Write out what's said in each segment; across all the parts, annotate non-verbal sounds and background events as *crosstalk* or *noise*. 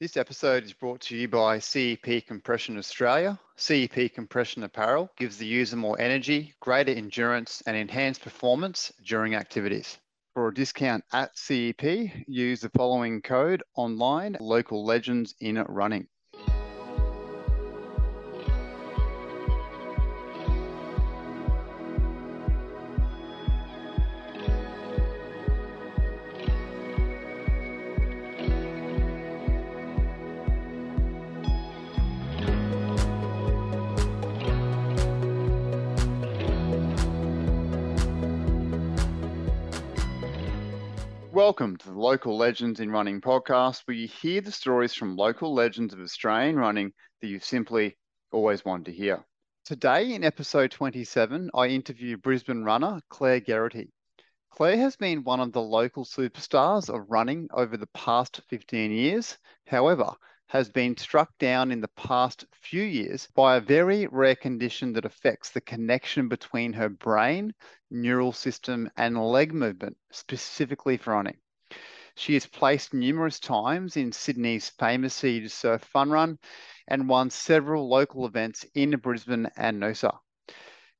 This episode is brought to you by CEP Compression Australia. CEP Compression Apparel gives the user more energy, greater endurance, and enhanced performance during activities. For a discount at CEP, use the following code online local legends in running. Local Legends in Running podcast, where you hear the stories from local legends of Australian running that you've simply always wanted to hear. Today, in episode 27, I interview Brisbane runner Clare Geraghty. Claire has been one of the local superstars of running over the past 15 years. However, has been struck down in the past few years by a very rare condition that affects the connection between her brain, neural system, and leg movement, specifically for running. She has placed numerous times in Sydney's famous City to Surf Fun Run and won several local events in Brisbane and Noosa.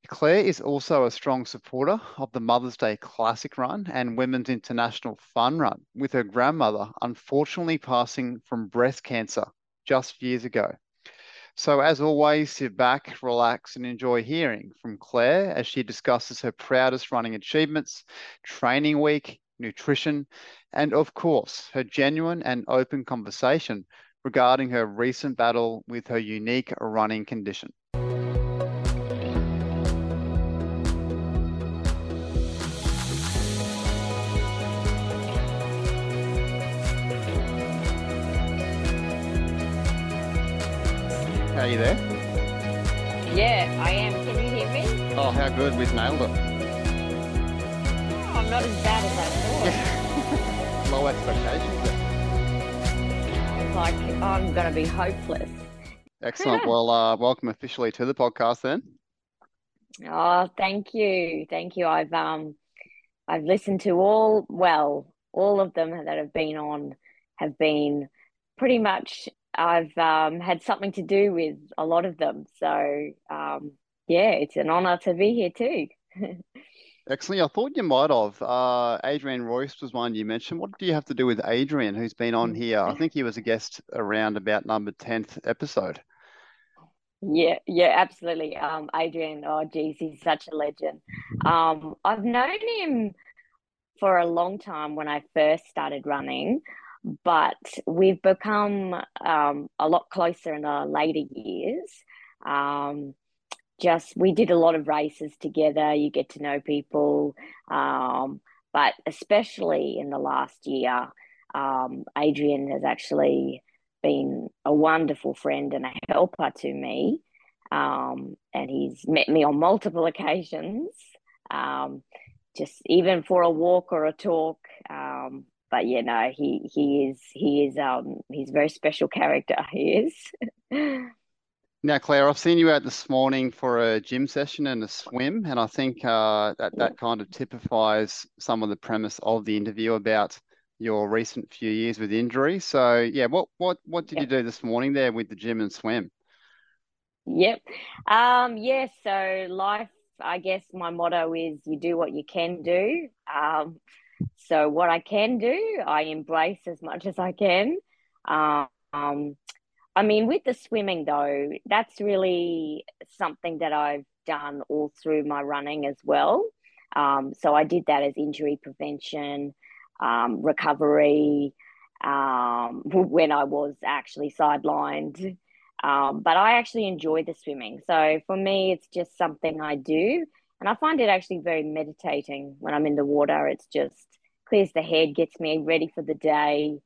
Clare is also a strong supporter of the Mother's Day Classic Run and Women's International Fun Run, with her grandmother unfortunately passing from breast cancer just years ago. So, as always, sit back, relax, and enjoy hearing from Clare as she discusses her proudest running achievements, training week, nutrition, and of course, her genuine and open conversation regarding her recent battle with her unique running condition. Are you there? Yeah, I am. Can you hear me? Oh, how good. We've nailed it. I'm not as bad as I thought. *laughs* Low expectations. It's like I'm going to be hopeless. Excellent. *laughs* well, uh, welcome officially to the podcast then. Oh, thank you. Thank you. I've um I've listened to all well, all of them that have been on have been pretty much I've um, had something to do with a lot of them. So um, yeah, it's an honour to be here too. *laughs* Excellent. I thought you might have. Uh, Adrian Royce was one you mentioned. What do you have to do with Adrian, who's been on here? I think he was a guest around about number 10th episode. Yeah, yeah, absolutely. Um, Adrian, oh geez, he's such a legend. Um, I've known him for a long time when I first started running but we've become um, a lot closer in the later years. Um, just we did a lot of races together. You get to know people, um, but especially in the last year, um, Adrian has actually been a wonderful friend and a helper to me. Um, and he's met me on multiple occasions, um, just even for a walk or a talk. Um, but you know he he is he is um he's a very special character *laughs* he is now clare i've seen you out this morning for a gym session and a swim and i think uh, that that kind of typifies some of the premise of the interview about your recent few years with injury so yeah what what what did yep. you do this morning there with the gym and swim yep um yeah so life i guess my motto is you do what you can do um so what I can do, I embrace as much as I can. Um, I mean, with the swimming though, that's really something that I've done all through my running as well. Um, so I did that as injury prevention, um, recovery, um, *laughs* when I was actually sidelined. Um, but I actually enjoy the swimming. So for me, it's just something I do. And I find it actually very meditating when I'm in the water. It's just clears the head, gets me ready for the day.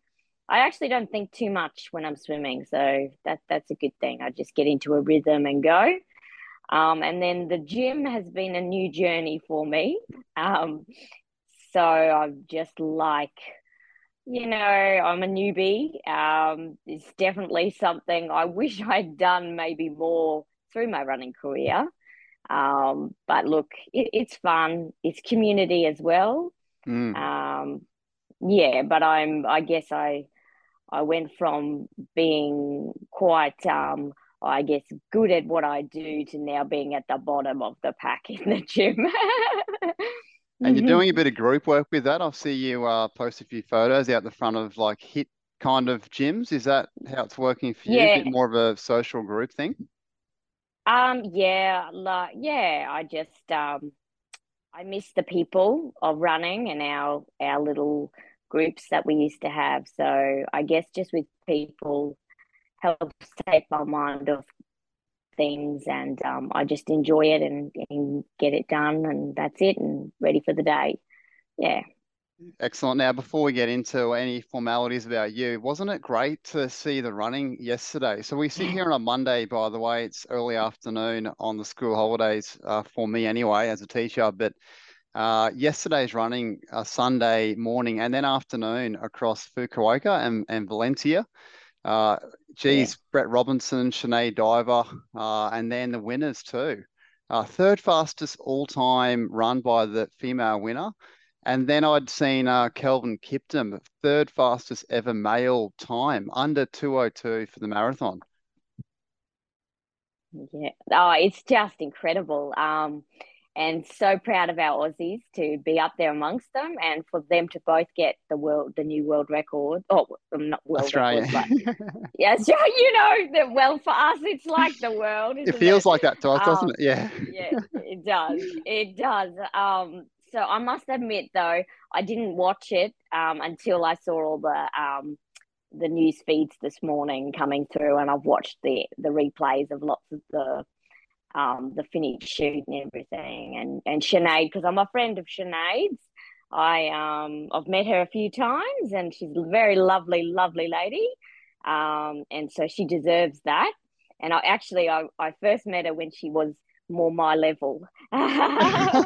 I actually don't think too much when I'm swimming, so that that's a good thing. I just get into a rhythm and go. Um, and then the gym has been a new journey for me. Um, so I'm just like, you know, I'm a newbie. Um, it's definitely something I wish *laughs* I'd done maybe more through my running career. Um, but look, it, it's fun. It's community as well. Mm. Um, yeah, but I'm. I guess I, I went from being quite, um, I guess, good at what I do to now being at the bottom of the pack in the gym. *laughs* and you're doing a bit of group work with that. I see you uh, post a few photos out the front of like hit kind of gyms. Is that how it's working for you? Yeah. A bit more of a social group thing? Um, yeah, like, yeah, I just, um, I miss the people of running and our our little groups that we used to have. So I guess just with people helps take my mind off things and um, I just enjoy it and, and get it done and that's it and ready for the day. Yeah. Excellent. Now, before we get into any formalities about you, wasn't it great to see the running yesterday? So we sit here on a Monday, by the way. It's early afternoon on the school holidays uh, for me anyway, as a teacher. But uh, yesterday's running uh, Sunday morning and then afternoon across Fukuoka and, and Valencia. Uh, geez, yeah. Brett Robinson, Sinead Diver, uh, and then the winners too. Uh, third fastest all time run by the female winner. And then I'd seen uh, Kelvin Kiptum, third fastest ever male time, under 202 for the marathon. Yeah. Oh, it's just incredible. Um, and so proud of our Aussies to be up there amongst them and for them to both get the world, the new world record. Oh, um, not world Australia. record, but *laughs* yeah, *laughs* so, you know, that. well, for us, it's like the world. It feels it? like that to us, um, doesn't it? Yeah. yeah, it does. It does. Um, so I must admit, though, I didn't watch it um, until I saw all the um, the news feeds this morning coming through, and I've watched the the replays of lots of the um, the finish chute and everything, and and Sinead because I'm a friend of Sinead's. I um I've met her a few times, and she's a very lovely, lovely lady, um, and so she deserves that. And I actually I, I first met her when she was more my level and, *laughs*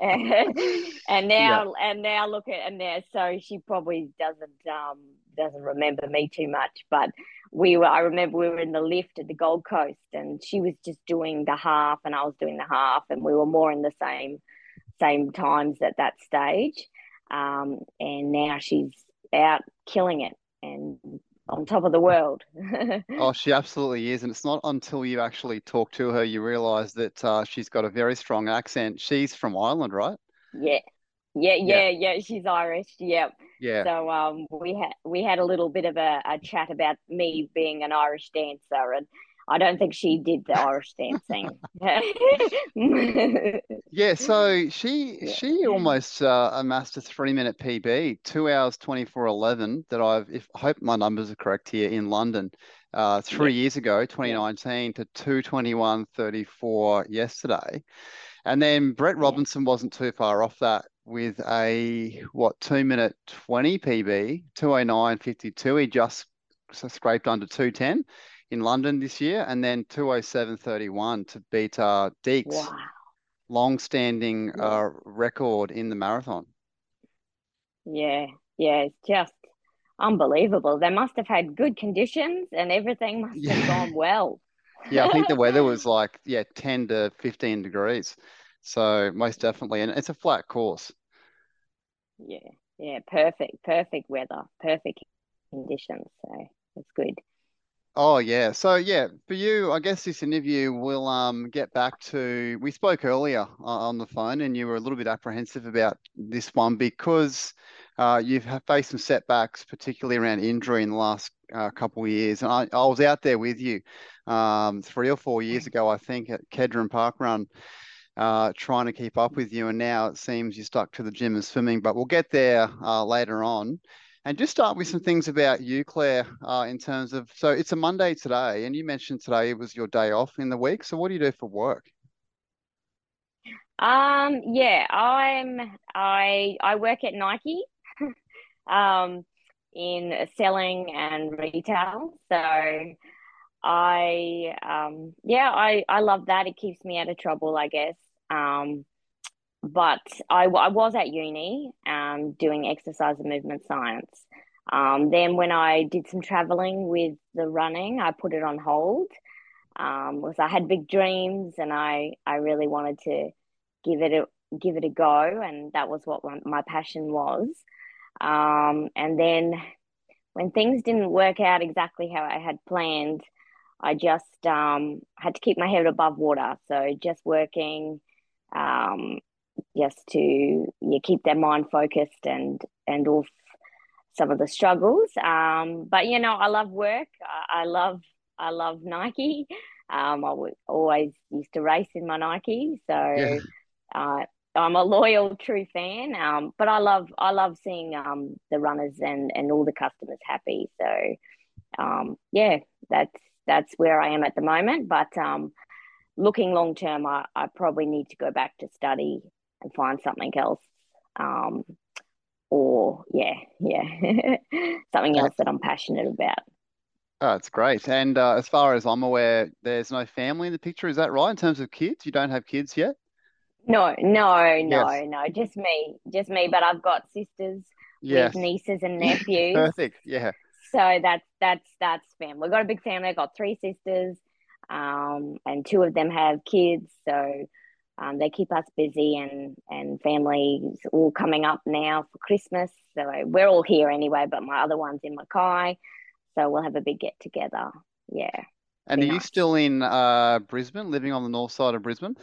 *laughs* and, now yeah. and now look at and now so she probably doesn't um doesn't remember me too much but we were i remember we were in the lift at the gold coast and she was just doing the half and i was doing the half and we were more in the same same times at that stage um and now she's out killing it and on top of the world. *laughs* oh, she absolutely is. And it's not until you actually talk to her you realize that uh, she's got a very strong accent. She's from Ireland, right? Yeah. Yeah, yeah, yeah, yeah. She's Irish. Yep. Yeah. So um, we had we had a little bit of a, a chat about me being an Irish dancer, and I don't think she did the Irish dancing. *laughs* *laughs* yeah, so she yeah. she almost uh, amassed a three minute PB, two hours twenty four eleven. That I've if I hope my numbers are correct here in London. Uh, three yeah. years ago, 2019, yeah. to 221.34 yesterday. And then Brett Robinson wasn't too far off that with a, what, two minute 20 PB, 209.52. He just scraped under 210 in London this year, and then 207.31 to beat uh, Deeks' wow. long-standing yeah. uh, record in the marathon. Yeah, yeah, it's just unbelievable. They must have had good conditions, and everything must yeah. have gone well. yeah, I think the *laughs* weather was like yeah, 10 to 15 degrees. So most definitely, and it's a flat course. Yeah, yeah, perfect, perfect weather, perfect conditions. So it's good. Oh yeah. So yeah, for you, I guess this interview will um get back to we spoke earlier on the phone and you were a little bit apprehensive about this one because uh, you've faced some setbacks, particularly around injury in the last uh, couple of years. And I, I was out there with you um, three or four years ago, I think, at Kedron Park Run, uh, trying to keep up with you. And now it seems you're stuck to the gym and swimming, but we'll get there uh, later on. And just start with some things about you, Clare, uh, in terms of so it's a Monday today, and you mentioned today it was your day off in the week. So what do you do for work? Um, yeah, I'm I I work at Nike, *laughs* um, in selling and retail. So I um yeah, I I love that. It keeps me out of trouble, I guess. Um, but I, I was at uni um, doing exercise and movement science. Um, then when I did some traveling with the running, I put it on hold um, because I had big dreams and I, I really wanted to give it a give it a go, and that was what my, my passion was. Um, and then when things didn't work out exactly how I had planned, I just um, had to keep my head above water. So just working, um, just to yeah, keep their mind focused and and off some of the struggles. Um, but you know, I love work. I, I love I love Nike. Um, I would always used to race in my Nike, so yeah. uh, I'm a loyal, true fan. Um, but I love I love seeing um, the runners and and all the customers happy. So um, yeah, that's that's where I am at the moment. But um, looking long term, I, I probably need to go back to study and find something else. Um, or yeah, yeah, *laughs* something else that I'm passionate about. Oh, that's great. And uh, as far as I'm aware, there's no family in the picture. Is that right? In terms of kids, you don't have kids yet? No, no, no, yes. no. Just me, just me. But I've got sisters yes. with nieces and *laughs* nephews. Perfect. Yeah. So that's that's that's family. We've got a big family. I've got three sisters, um, and two of them have kids. So um, they keep us busy, and and families all coming up now for Christmas. So we're all here anyway. But my other one's in Mackay. So we'll have a big get together. Yeah. And are nice. you still in uh, Brisbane, living on the north side of Brisbane?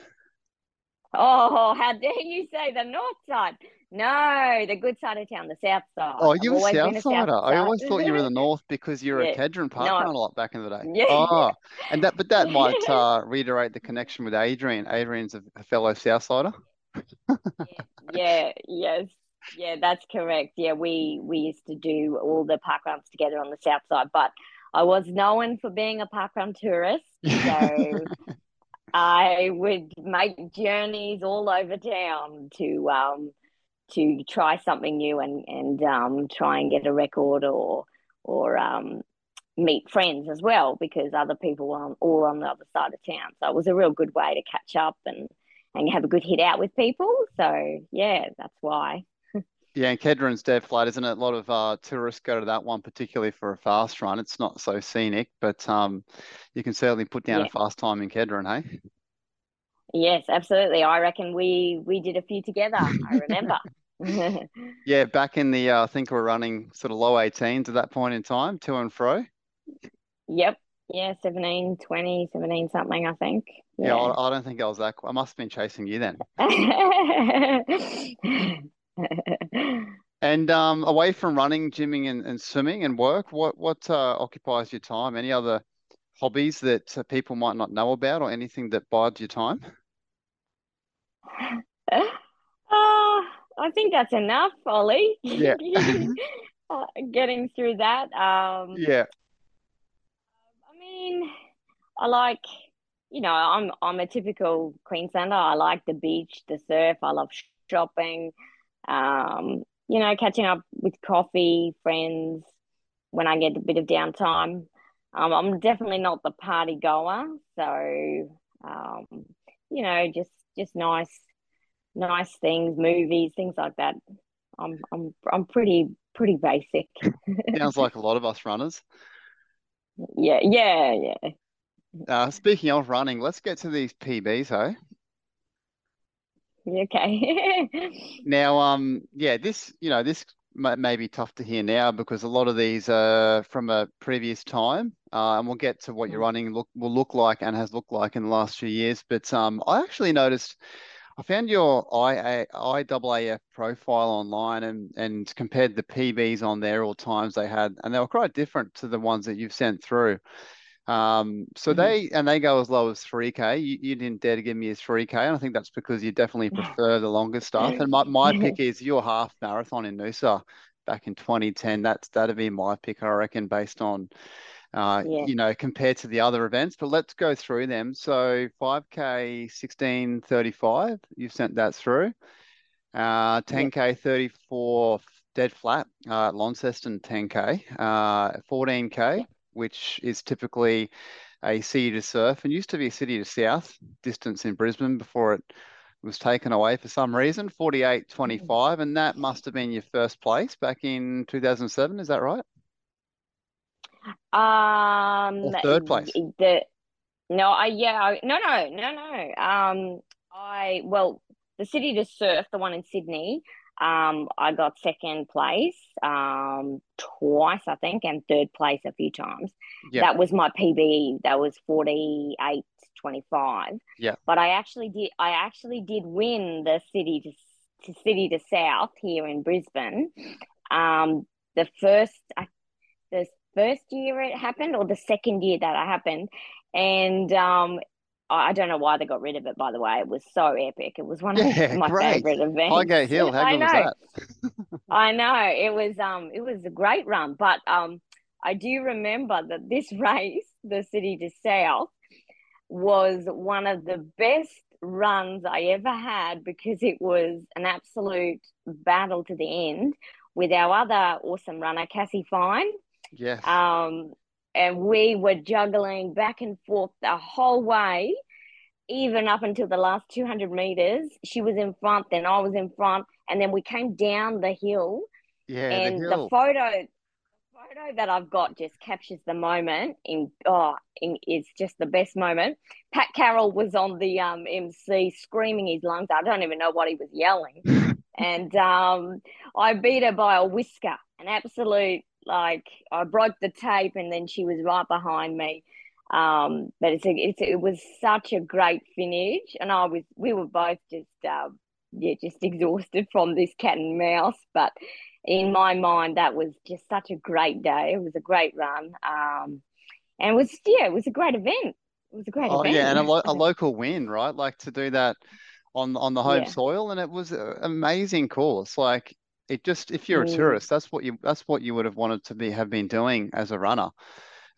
Oh, how dare you say the north side? No, the good side of town, the south side. Oh, you're a south sider. I always thought you were in the north because you're yeah. a Kedron Park no. a lot back in the day. Yeah. Oh, and that, but that might *laughs* uh, reiterate the connection with Adrian. Adrian's a, a fellow south sider. yeah, yeah, yes, yeah, that's correct. Yeah, we we used to do all the parkruns together on the south side, but I was known for being a parkrun tourist, *laughs* so I would make journeys all over town to um to try something new and and um try and get a record or or um meet friends as well because other people were all on the other side of town. So it was a real good way to catch up and and have a good hit out with people. So yeah, that's why. Yeah, and Kedron's dead flat, isn't it? A lot of uh, tourists go to that one, particularly for a fast run. It's not so scenic, but um, you can certainly put down yeah. a fast time in Kedron, hey? Yes, absolutely. I reckon we we did a few together. I *laughs* remember. Yeah, back in the uh, I think we're running sort of low 18s at that point in time, to and fro. Yep. Yeah, 17, 20, 17 something, I think. Yeah, yeah I, I, don't think I was that. I must have been chasing you then. *laughs* and um, away from running, gymming, and, and swimming and work, what what uh, occupies your time? Any other hobbies that uh, people might not know about, or anything that bides your time? *laughs* Uh, I think that's enough, Ollie. Yeah. *laughs* uh, getting through that. Um, yeah. I mean, I like, you know, I'm I'm a typical Queenslander. I like the beach, the surf. I love shopping um, you know, catching up with coffee, friends when I get a bit of downtime. Um, I'm definitely not the party goer, so um, you know, just just nice, nice things, movies, things like that. I'm I'm I'm pretty pretty basic. Sounds like a lot of us runners. *laughs* Yeah, yeah, yeah. Uh, speaking of running, let's get to these PBs, hey? Okay. *laughs* now, um, yeah, this, you know, this may, may, be tough to hear now because a lot of these are from a previous time, uh, and we'll get to what your mm. running look will look like and has looked like in the last few years. But um, I actually noticed. I found your IA, IAAF profile online and, and compared the PBs on there all times they had, and they were quite different to the ones that you've sent through. Um, so mm-hmm. they and they go as low as 3k. You, you didn't dare to give me a 3k, and I think that's because you definitely *sighs* prefer the longer stuff. And my, my pick is your half marathon in Noosa back in 2010. That's that'd be my pick, I reckon, based on uh, yeah. you know, compared to the other events. But let's go through them. So 5k 1635, you've sent that through. Uh, 10k 34 dead flat uh, Launceston 10k, uh, 14k which is typically a city to surf and used to be a city to south distance in Brisbane before it was taken away for some reason 48.25 and that must have been your first place back in 2007 is that right um or third place the no I yeah no no no no um I well the city to surf the one in Sydney Um, I got second place um, twice, I think, and third place a few times. Yeah. That was my PB. That was forty eight twenty five. Yeah. But I actually did I actually did win the city to, to city to south here in Brisbane. Um, the first the first year it happened or the second year that it happened. And um, I don't know why they got rid of it. By the way, it was so epic. It was one of *laughs* yeah, my great. favorite events. Highgate Hill, how good was that? *laughs* I know it was. Um, it was a great run, but um, I do remember that this *laughs* race, the City to South, was one of the best runs I ever had because it was an absolute battle to the end with our other awesome runner, Cassie Fien. Yes. Um, and we were juggling back and forth the whole way, even up until the last 200 meters. She was in front, then I was in front, and then we came down the hill. Yeah, and the, the photo, photo that I've got just captures the moment. In oh, in, it's just the best moment. Pat Carroll was on the um, MC screaming his lungs. I don't even know what he was yelling, *laughs* and um, I beat her by a whisker, an absolute like I broke the tape, and then she was right behind me. Um, but it's a, it's it was such a great finish, and I was we were both just uh, yeah just *laughs* exhausted from this cat and mouse. But in my mind, that was just such a great day. It was a great run, um, and it was yeah, it was a great event. It was a great oh, event. yeah, and a, lo- a *laughs* local win, right? Like to do that on on the home yeah. soil, and it was an amazing course. Like it just if you're a mm. tourist, that's what you that's what you would have wanted to be have been doing as a runner.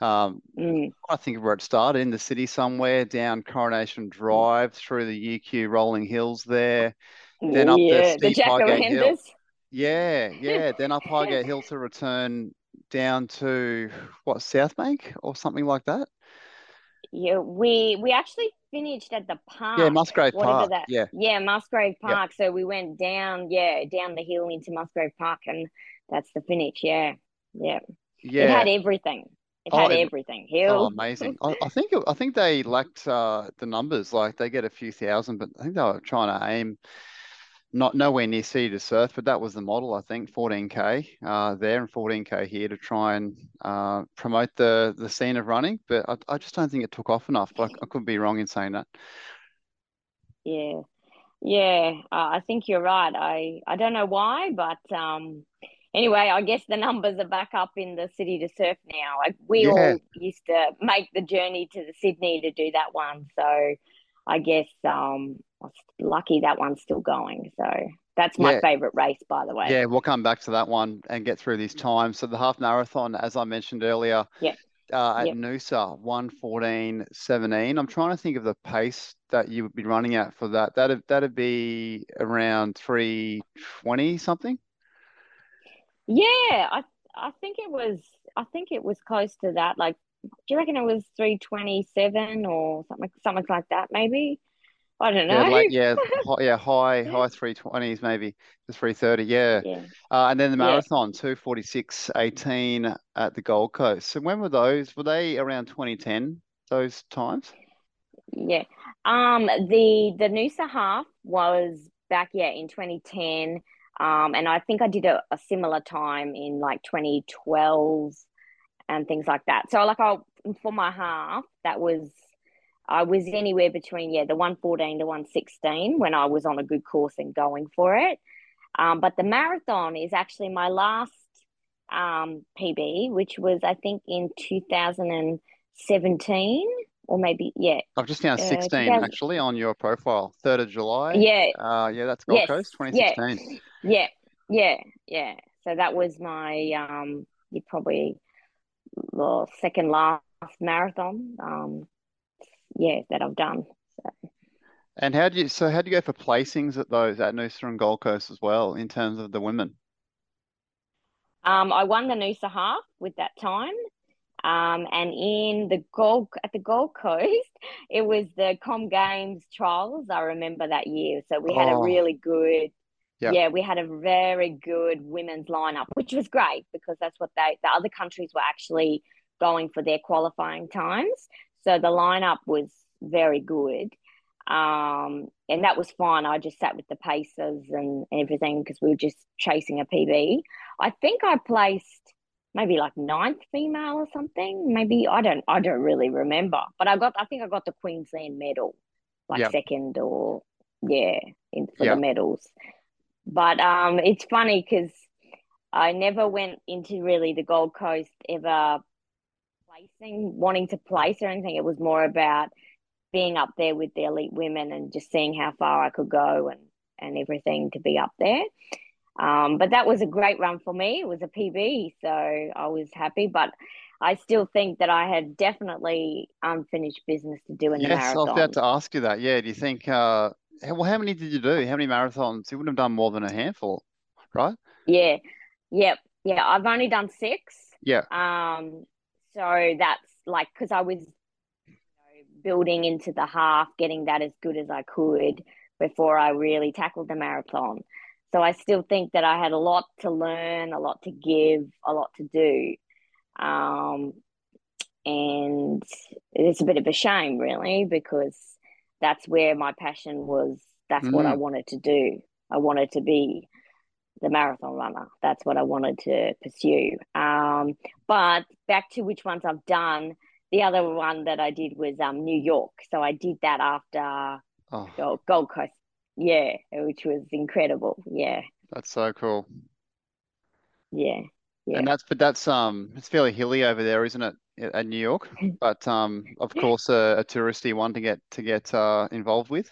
Um, mm. I think where it started in the city somewhere, down Coronation Drive through the UQ rolling hills there, then up yeah, the Highgate Hill. Yeah, yeah. then up *laughs* Highgate Hill to return down to what Southbank or something like that. Yeah, we we actually finished at the park. Yeah, Musgrave Park. That, yeah, yeah, Musgrave Park. So we went down, yeah, down the hill into Musgrave Park, and that's the finish. Yeah, yeah, yeah. It had everything. It oh, had everything. Hill. Oh, amazing! I, I, think I think they lacked uh, the numbers. Like they get a few thousand, but I think they were trying to aim not nowhere near City to Surf, but that was the model, I think, 14k uh, there and 14k here to try and uh, promote the the scene of running. But I, I just don't think it took off enough. I, I could be wrong in saying that. Yeah, yeah, uh, I think you're right. I I don't know why, but um, anyway, I guess the numbers are back up in the City to Surf now. Like we yeah. all used to make the journey to the Sydney to do that one, so I guess um, lucky that one's still going. So that's my yeah. favorite race, by the way. Yeah, we'll come back to that one and get through these times. So the half marathon, as I mentioned earlier, yeah. Uh, at yep. Noosa, 114.17. I'm trying to think of the pace that you would be running at for that. That'd, that'd be around 320 something. Yeah, I I think it was I think it was close to that. Like, do you reckon it was 327 or something something like that? Maybe. I don't know. Yeah, *laughs* like, yeah, yeah, high high three twenties maybe to three thirty. Yeah, yeah. Uh, and then the marathon yeah. two forty six eighteen at the Gold Coast. So when were those? Were they around twenty ten? Those times? Yeah. Um. The the Noosa half was back yeah in twenty ten. Um. And I think I did a, a similar time in like twenty twelve and things like that. So like I for my half that was I was anywhere between yeah the 114 to 116 when I was on a good course and going for it. Um, but the marathon is actually my last um, PB, which was I think in 2017 or maybe yeah. I've just found 16 uh, actually on your profile, 3rd of July. Yeah. Uh, yeah, that's Gold yes. Coast 2016. Yeah. yeah, yeah, yeah. So that was my um, you probably the second last marathon. Um, yeah that I've done. So. And how do you so how do you go for placings at those at Noosa and Gold Coast as well in terms of the women? Um, I won the Noosa half with that time. Um, and in the Gold at the Gold Coast, *laughs* it was the Com Games trials. I remember that year, so we had oh. a really good, yep. yeah, we had a very good women's lineup, which was great because that's what they the other countries were actually going for their qualifying times. So the lineup was very good. Um, and that was fine. I just sat with the paces and everything because we were just chasing a PB. I think I placed maybe like ninth female or something. Maybe I don't I don't really remember. But I got I think I got the Queensland medal, like yep. second or yeah, in for yep. the medals. But um it's funny because I never went into really the Gold Coast ever placing, wanting to place or anything. It was more about being up there with the elite women and just seeing how far I could go and and everything to be up there. Um, but that was a great run for me. It was a PB, so I was happy. But I still think that I had definitely unfinished business to do in yes, the marathon. I was about to ask you that. Yeah, do you think? Uh, well, how many did you do? How many marathons? You wouldn't have done more than a handful, right? Yeah, yep, yeah. I've only done six. Yeah. Um. So that's like because I was you know, building into the half, getting that as good as I could before I really tackled the marathon. So I still think that I had a lot to learn, a lot to give, a lot to do. Um, and it's a bit of a shame, really, because that's where my passion was. That's mm. what I mm. wanted to do. I wanted to be the marathon runner. That's what I wanted to pursue. Um, but back to which ones I've done. The other one that I did was um, New York. So I did that after oh. Gold Coast yeah, which was incredible. Yeah. That's so cool. Yeah. Yeah. And that's but that's um it's fairly hilly over there, isn't it, at New York? *laughs* But um of course a, a touristy one to get to get uh involved with.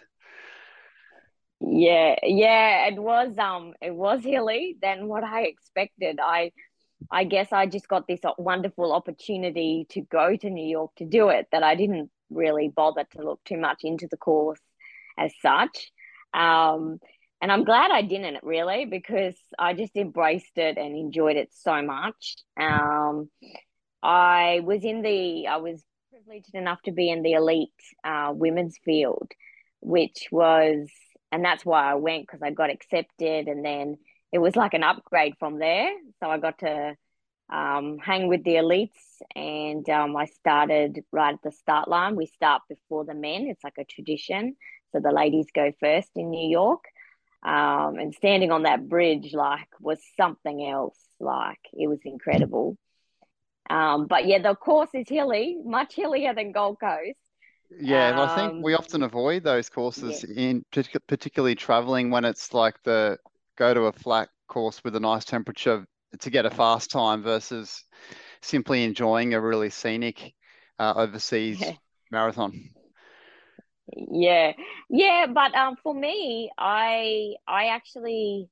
Yeah, yeah, it was um it was hilly than what I expected. I I guess I just got this wonderful opportunity to go to New York to do it that I didn't really bother to look too much into the course as such. Um, and I'm glad I didn't really because I just embraced it and enjoyed it so much. Um, I was in the, I was privileged enough to be in the elite uh, women's field, which was, and that's why I went because I got accepted and then it was like an upgrade from there. So I got to um, hang with the elites and um, I started right at the start line. We start before the men, it's like a tradition. So the ladies go first in New York. Um, and standing on that bridge, like, was something else. Like, it was incredible. Um, but yeah, the course is hilly, much hillier than Gold Coast. Yeah, um, I think we often avoid those courses yeah. in particularly traveling when it's like the go to a flat course with a nice temperature to get a fast time versus simply enjoying a really scenic uh, overseas yeah. marathon. Yeah, yeah, but um, for me, I I actually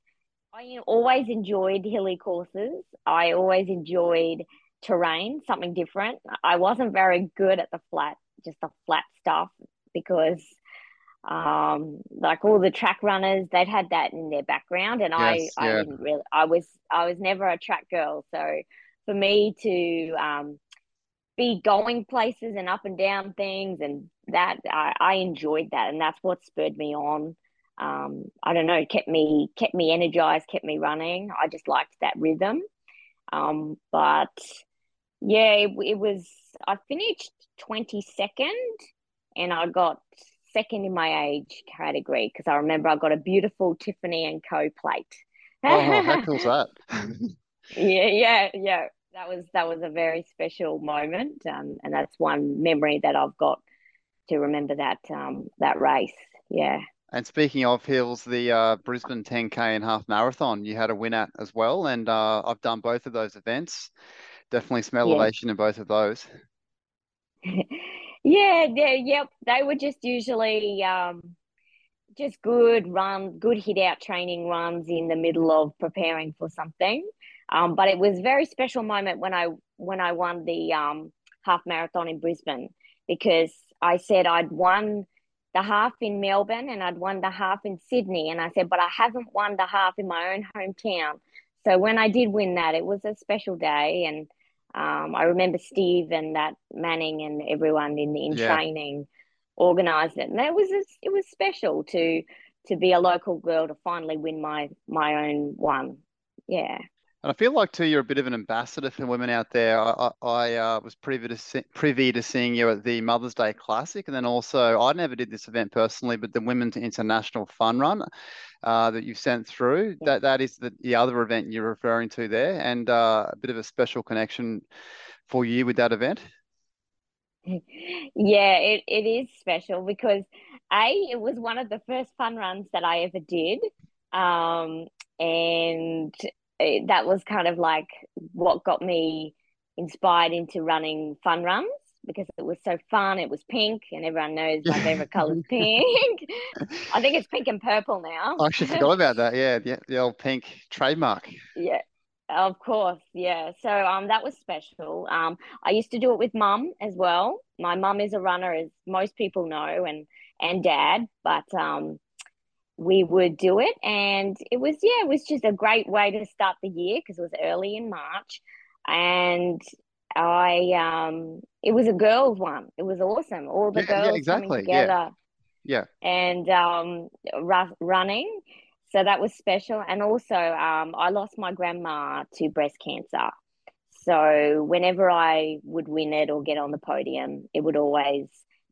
I always enjoyed hilly courses. I always enjoyed terrain, something different. I wasn't very good at the flat, just the flat stuff because um like all the track runners they'd had that in their background and yes, I yeah. I didn't really I was I was never a track girl. So for me to um be going places and up and down things and that I, I enjoyed that and that's what spurred me on. Um, I don't know kept me kept me energized kept me running. I just liked that rhythm. Um, but yeah it, it was I finished 22nd and I got second in my age category because I remember I got a beautiful Tiffany and Co plate oh how *laughs* cool's that yeah yeah yeah that was that was a very special moment, um, and that's one memory that I've got to remember that um, that race. Yeah. And speaking of hills, the uh, Brisbane 10K and half marathon you had a win at as well, and uh, I've done both of those events. Definitely some elevation yeah. in both of those. *laughs* yeah, yeah, yep. They were just usually um, just good run, good hit out training runs in the middle of preparing for something. Um, but it was a very special moment when I when I won the um, half marathon in Brisbane because I said I'd won the half in Melbourne and I'd won the half in Sydney, and I said, but I haven't won the half in my own hometown. So when I did win that, it was a special day, and um, I remember Steve and that Manning and everyone in in yeah. training organised it, and it was it was special to to be a local girl to finally win my my own one. Yeah. And I feel like too, you're a bit of an ambassador for women out there. I, I, I uh, was privy to see, privy to seeing you at the Mother's Day Classic, and then also I never did this event personally, but the Women's International Fun Run uh, that you sent through. That that is the, the other event you're referring to there, and uh, a bit of a special connection for you with that event. Yeah, it, it is special because a it was one of the first fun runs that I ever did. Um, and it, that was kind of like what got me inspired into running fun runs because it was so fun. It was pink, and everyone knows my favorite *laughs* color is pink. *laughs* I think it's pink and purple now. I actually forgot about that. Yeah, the, the old pink trademark. Yeah, of course. Yeah. So um, that was special. Um, I used to do it with mum as well. My mum is a runner, as most people know, and and dad. But um, we would do it. And it was yeah it was just a great way to start the year because it was early in march. And i um it was a girls one. It was awesome. All the yeah, girls yeah, exactly. coming together yeah, yeah. and um r- running. So that was special. And also um i lost my grandma to breast cancer. So whenever i would win it or get on the podium it would always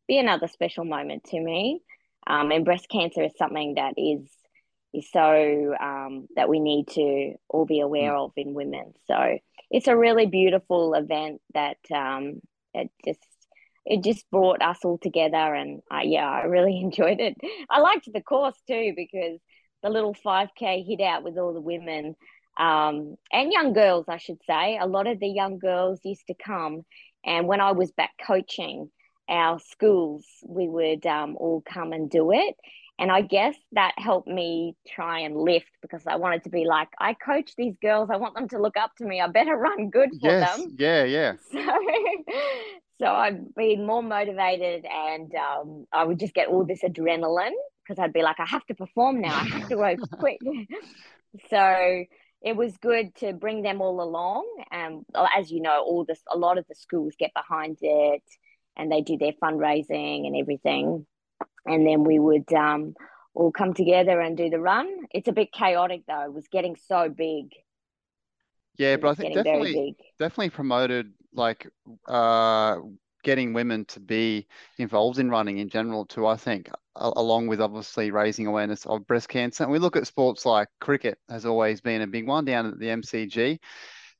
be another special moment to me um, and breast cancer is something that is is so um, that we need to all be aware of in women. So it's a really beautiful event that um, it just it just brought us all together, and yeah, I really *laughs* enjoyed it. I liked the course too because the little five k hit out with all the women um, and young girls, I should say. A lot of the young girls used to come, and when I was back coaching our schools, we would um, all come and do it. And I guess that helped me try and lift because I wanted to be like, I coach these girls. I want them to look up to me. I better *laughs* run good for yes. them. Yeah, yeah. *laughs* So, so I've been more motivated and um, I would just get all this adrenaline because I'd be like, I have to perform now. I have to go *laughs* quick. so it was good to bring them all along. And as you know, all this, a lot of the schools get behind it and they do their fundraising and everything. And then we would um, all come together and do the run. It's a bit chaotic though. It was getting so big. Yeah, but I think definitely definitely promoted like uh, getting women to be involved in running in general too. I think along with obviously raising awareness of breast cancer. And we look at sports like cricket has always been a big one down at the MCG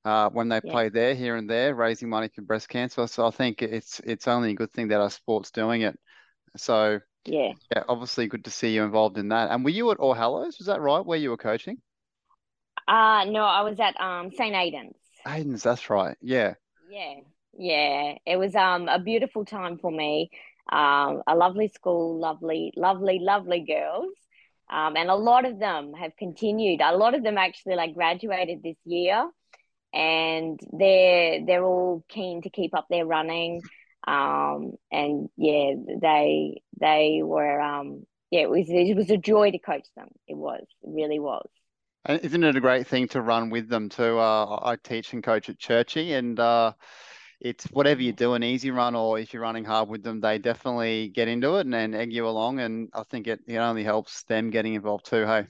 uh, when they yeah. play there, here and there, raising money for breast cancer. So I think it's it's only a good thing that our sport's doing it. So yeah, yeah, obviously good to see you involved in that. And were you at All Hallows? Was that right? Where you were coaching? Uh no, I was at um St Aidan's. Aidan's, that's right. Yeah. Yeah, yeah. It was um a beautiful time for me. Um, a lovely school, lovely, lovely, lovely girls. Um, and a lot of them have continued. A lot of them actually like graduated this year and they're they're all keen to keep up their running. Um, and yeah, they they were um, yeah, it was it was a joy to coach them. It was, it really was. And isn't it a great thing to run with them too? Uh, I teach and coach at Churchie, and uh, it's whatever you do, an easy run or if you're running hard with them, they definitely get into it and, and egg you along. And I think it, it only helps them getting involved too. Hey.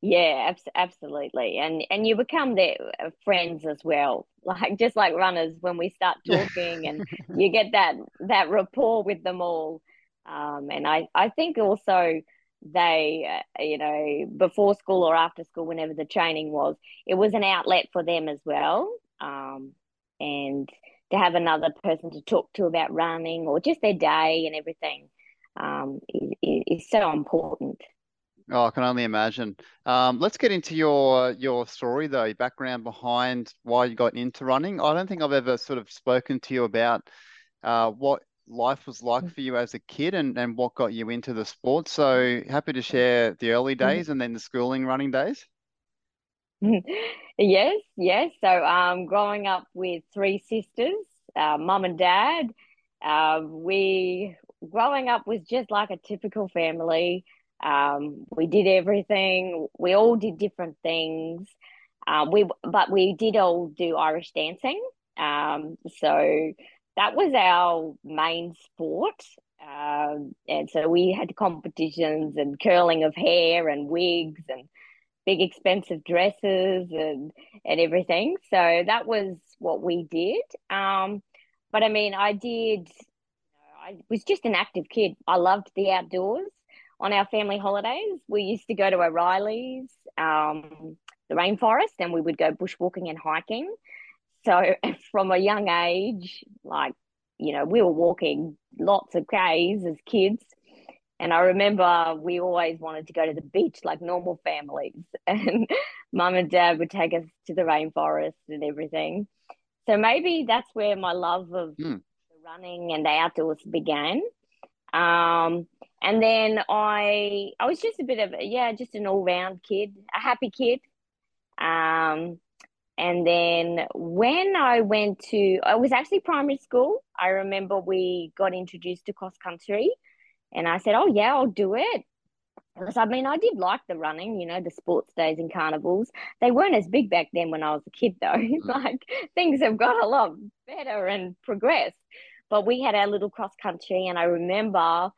Yeah, absolutely, and and you become their uh, friends as well. *laughs* Like just like runners, when we start *laughs* talking, and you get that that rapport with them all. Um, and I I think also they uh, you know before school or after school, whenever the training was, it was an outlet for them as well. Um, and to have another person to talk to about running or just their day and everything um, is, is so important. Oh, I can only imagine. Um, let's get into your your story though, your background behind why you got into running. I don't think I've ever sort of spoken to you about uh, what life was like mm. for you as a kid and, and what got you into the sport. So happy to share the early mm. days and then the schooling running days. *laughs* yes, yes. So um, growing up with three sisters, uh, mum and dad, uh, we growing up was just like a typical family. Um, we did everything. We all did different things. Um, we but we did all do Irish dancing. Um, so that was our main sport. Um, and so we had competitions and curling of hair and wigs and big expensive dresses and and everything. So that was what we did. Um, but I mean, I did. I was just an active kid. I loved the outdoors. On our family holidays, we used to go to O'Reilly's, um, the rainforest, and we would go bushwalking and hiking. So *laughs* from a young age, like you know, we were walking lots of Ks as kids. And I remember we always wanted to go to the beach like normal families. *laughs* And mum and dad would take us to the rainforest and everything. So maybe that's where my love of mm. running and the outdoors began. Um, and then I I was just a bit of a, yeah, just an all round kid, a happy kid. Um, and then when I went to, I was actually primary school. I remember we got introduced to cross country, and I said, "Oh yeah, I'll do it." Because I mean, I did like the running, you know, the sports days and carnivals. They weren't as big back then when I was a kid, though. *laughs* Mm. like things have got a lot better and progressed. But we had our little cross country, and I remember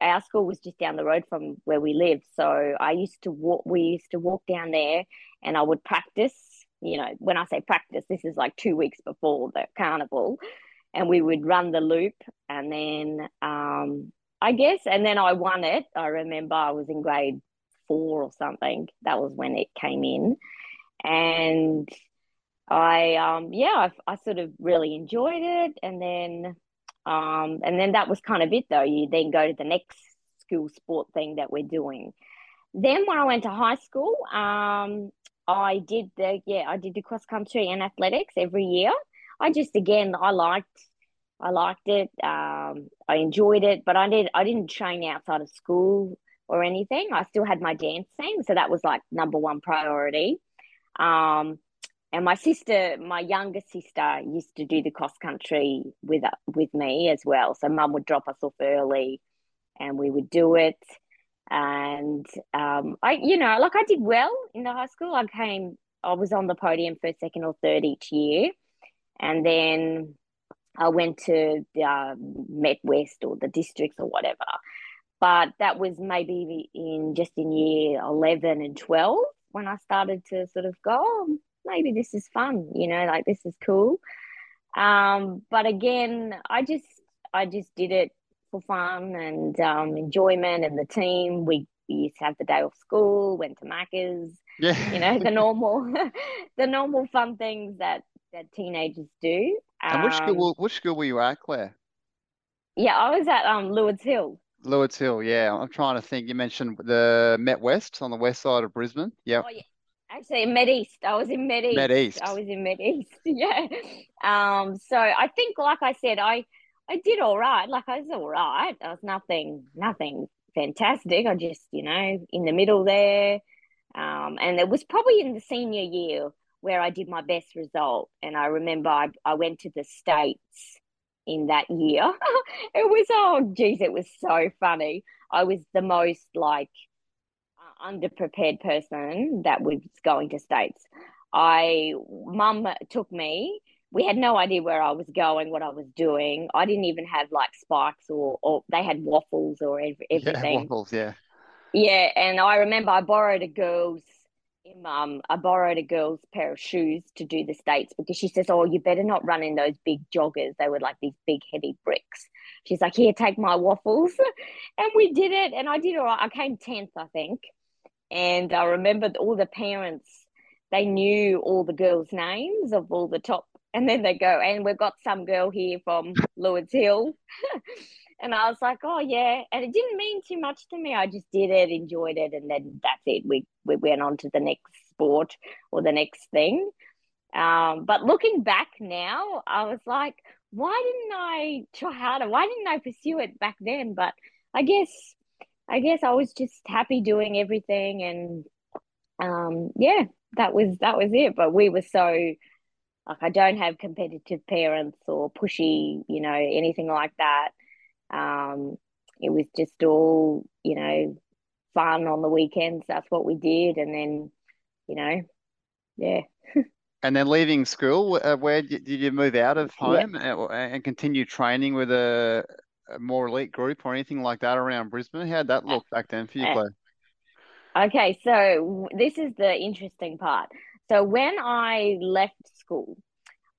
our school was just down the road from where we lived. So I used to walk. We used to walk down there, and I would practice you know, when I say practice, this is like two weeks before the carnival, and we would run the loop, and then um, I guess, and then I won it. I remember I was in grade four or something. That was when it came in, and I um yeah, I, I sort of really enjoyed it, and then um and then that was kind of it though. You then go to the next school sport thing that we're doing. Then when I went to high school, um, I did the yeah, I did the cross country and athletics every year. I just again I liked I liked it. Um, I enjoyed it, but I did I didn't train outside of school or anything. I still had my dancing, so that was like number one priority. Um, and my sister, my younger sister, used to do the cross country with with me as well. So mum would drop us off early, and we would do it and um, I, you know, like I did well in the high school. I came, I was on the podium first, second, or third each year, and then I went to the uh, Met West or the districts or whatever. But that was maybe in just in year eleven and twelve when I started to sort of go, oh, maybe this is fun, you know, like this is cool. Um, but again, I just I just did it for fun and um, enjoyment and the team. We, we used to have the day off school, went to Macca's, yeah. you know, the normal, *laughs* the normal fun things that that teenagers do. And which school? Um, which school were you at, Claire? Yeah, I was at um Lourdes Hill. Lourdes Hill, yeah. I'm trying to think. You mentioned the Met West on the west side of Brisbane. Yep. Oh, yeah. Actually, Met East. I was in Met East. Met East. I was in Met East. *laughs* Yeah. Um. So I think, like I said, I I did all right. Like I was all right. I was nothing, nothing fantastic. I just, you know, in the middle there. Um, and it was probably in the senior year where I did my best result. And I remember I, I went to the States in that year. *laughs* it was, oh, geez, it was so funny. I was the most like underprepared person that was going to States. I, mum took me we had no idea where I was going, what I was doing. I didn't even have like spikes or, or they had waffles or *laughs* everything. Yeah, waffles, yeah. Yeah, and I remember I borrowed a girl's um I borrowed a girl's pair of shoes to do the states because she says, "Oh, you better not run in those big joggers. They were like these big heavy bricks." She's like, "Here, take my waffles," *laughs* and we did it, and I did all right. I came tenth, I think, and I remembered all the parents. They knew all the girls' names of all the top and then they go, and we've got some girl here from Lourdes Hill. *laughs* and I was like, oh, yeah. And it didn't mean too much to me. I just did it, enjoyed it. And then that's it. We, we went on to the next sport or the next thing. Um, but looking back now, I was like, why didn't I try harder? Why didn't I pursue it back then? But I guess, I guess I was just happy doing everything. And um, yeah, that was, that was it. But we were so, like I don't have competitive parents or pushy, you know, anything like that. Um, it was just all, you know, fun on the weekends. That's what we did, and then, you know, yeah. *laughs* and then leaving school, uh, where did you move out of home yep. and, and, continue training with a, more elite group or anything like that around Brisbane? How'd that look back then for you, Claire? Okay, so this is the interesting part. So when I left school,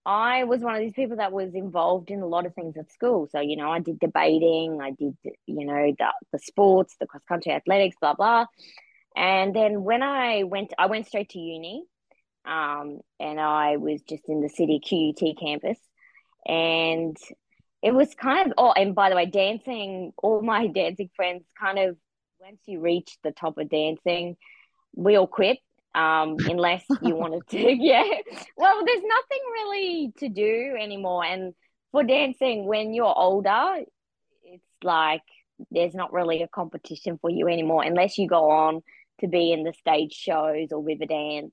I was one of these people that was involved in a lot of things at school. So, you know, I did debating, I did, you know, the, the sports, the cross country athletics, blah, blah. And then when I went, I went straight to uni um, and I was just in the city QUT campus. And it was kind of, oh, and by the way, dancing, all my *laughs* dancing friends kind of, once you reach the top of dancing, we all quit um, *laughs* unless you wanted to. *laughs* Yeah. Well, there's nothing really to do anymore. And for dancing, when you're older, it's like there's not really a competition for you anymore unless you go on to be in the stage shows or Riverdance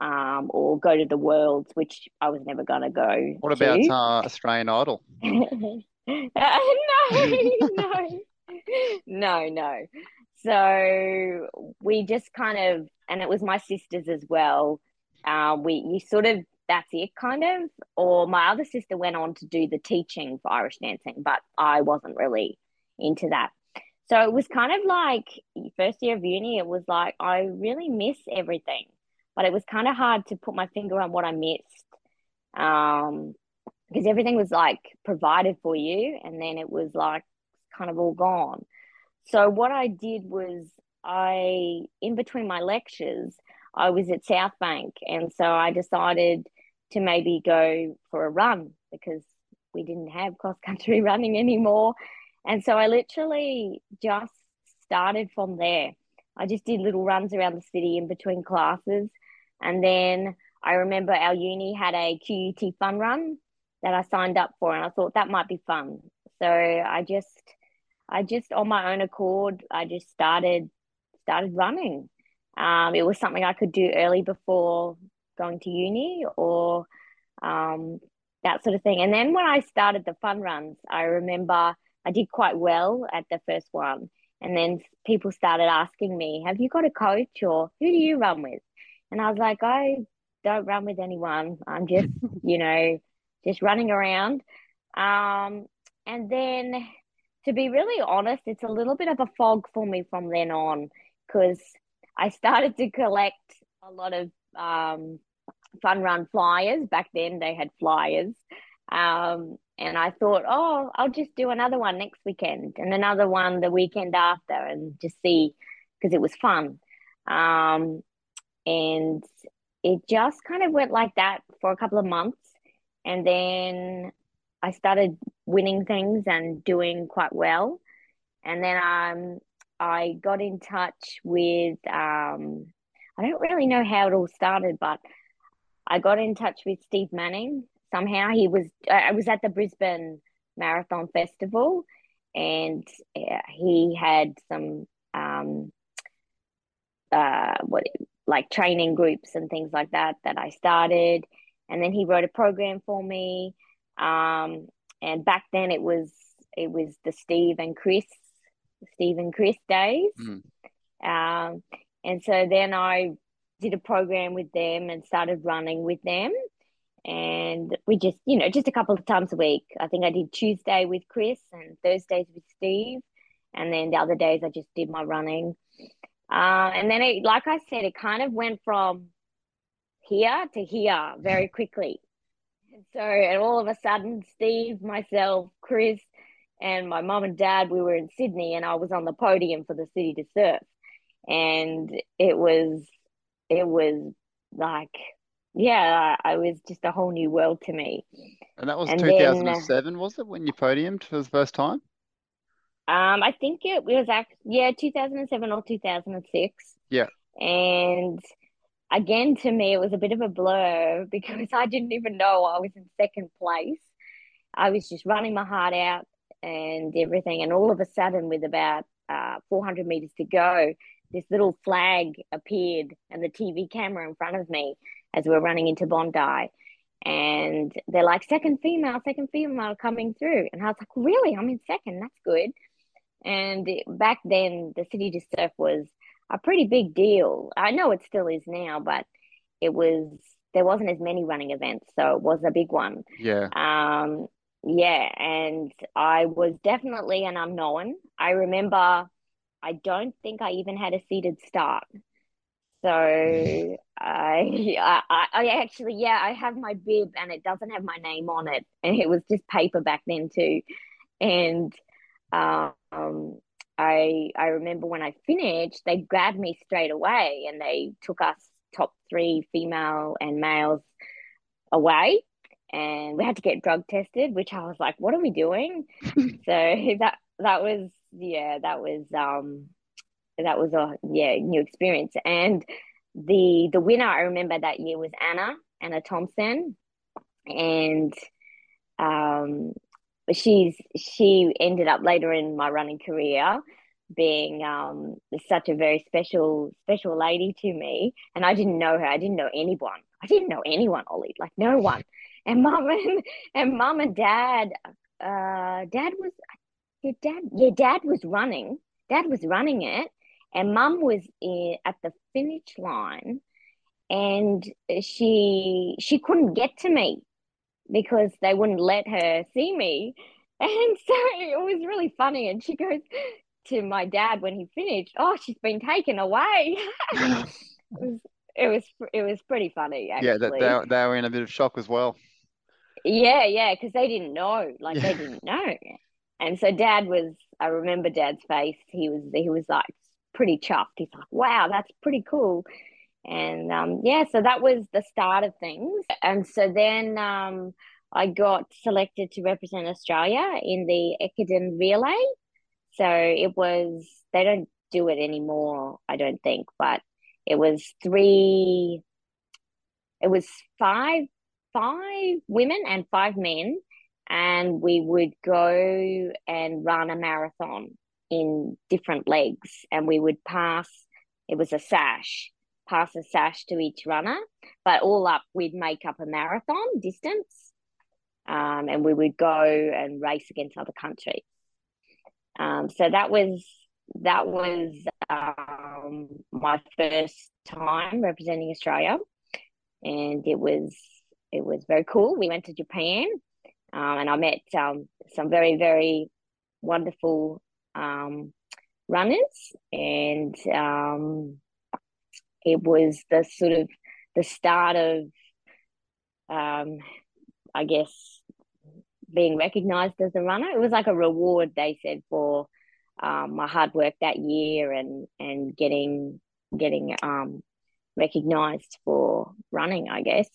um, or go to the Worlds, which I was never going to go. What about uh, Australian Idol? *laughs* no, *laughs* no, no, no. So we just kind of, and it was my sisters as well. Uh, we you sort of that's it kind of. Or my other sister went on to do the teaching for Irish dancing, but I wasn't really into that. So it was kind of like first year of uni. It was like I really miss everything, but it was kind of hard to put my finger on what I missed. Um, because everything was like provided for you, and then it was like kind of all gone. So what I did was I, in between my lectures, I was at South Bank, and so I decided to maybe go for a run because we didn't have cross country *laughs* running anymore. And so I literally just started from there. I just did little runs around the city in between classes. And then I remember our uni had a QUT fun run that I signed up for, and I thought that might be fun. So I just I just on my own accord, I just started started running. Um, it was something I could do early before going to uni or um, that sort of thing. And then when I started the fun runs, I remember I did quite well at the first one. And then people started asking me, Have you got a coach or who do you run with? And I was like, I don't run with anyone. I'm just, *laughs* you know, just running around. Um, and then to be really honest, it's a little bit of a fog for me from then on because I started to collect a lot of um, fun run flyers. Back then, they had flyers. Um, and I thought, oh, I'll just do another one next weekend and another one the weekend after and just see because it was fun. Um, and it just kind of went like that for a couple of months. And then I started winning things and doing quite well. And then um, I got in touch with, um, I don't really know how it all started, but I got in touch with Steve Manning. Somehow he was, I was at the Brisbane Marathon Festival and he had some, um, uh, what, like training groups and things like that that I started. And then he wrote a program for me. Um, and back then it was it was the Steve and Chris, Steve and Chris days. Mm. Um, and so then I did a program with them and started running with them. And we just, you know, just a couple of times a week. I think I did Tuesday with Chris and Thursdays with Steve. And then the other days I just did my running. Uh, and then, it, like I said, it kind of went from here to here very quickly. So, and all of a sudden, Steve, myself, Chris, and my mom and dad, we were in Sydney, and I was on the podium for the city to surf, and it was, it was like, yeah, I was just a whole new world to me. And that was and 2007, was it, when you podiumed for the first time? Um, I think it was actually yeah, 2007 or 2006. Yeah. And again, to me, it was a bit of a blur *laughs* because I didn't even know I was in second place. I was just running my heart out and everything. And all of a sudden, with about uh, 400 meters to go, this little flag appeared and the TV camera in front of me as we are running into Bondi. And they're like, second female, second female coming through. And I was like, really? I'm in second. That's good. And back then, the city to surf was a pretty big deal. I know it still is now, but it was there wasn't as many running events, so it was a big one. Yeah. Um, yeah, and I was definitely an unknown. I remember I don't think I even had a seated start. So *laughs* I, I, I actually, yeah, I have my bib and it doesn't have my name on it, and it was just paper back then too. And um, I, I remember when I finished, they grabbed me straight away and they took us top three female and males away, and we had to get drug tested, which I was like, what are we doing? *laughs* so that that was yeah, that was um that was a yeah new experience. And the the winner I remember that year was Anna Anna Thompson, and um, she's she ended up later in my running career being um such a very special special lady to me. And i didn't know her. I didn't know anyone. I didn't know anyone ollie. Like no one. And mom and and mom and dad uh dad was your dad your dad was running. Dad was running it. And mum was in, at the finish line. And she she couldn't get to me because they wouldn't let her see me *laughs* and so it was really funny and she goes to my dad when he finished oh she's been taken away *laughs* it was it was it was pretty funny actually. *laughs* yeah that they, they were in a bit of shock as well yeah yeah because they didn't know like yeah. they didn't know and so dad was i remember dad's face he was he was like pretty chuffed. He's like, wow, that's pretty cool. And um, yeah, so that was the start of things. And so then um, I got selected to represent Australia in the Ekiden Relay. So it was, they don't do it anymore, I don't think, but it was three, it was five, five women and five men. And we would go and run a marathon in different legs and we would pass it was a sash pass a sash to each runner but all up we'd make up a marathon distance um, and we would go and race against other countries. Um, so that was that was um, my first time representing australia. And it was it was very cool. We went to japan um, and i met um, some very very wonderful um, runners, and it was the sort of the start of, um, I guess, being recognised as a runner. It was like a reward, they said, for um, my hard work that year and and getting getting um, recognised for running, I guess.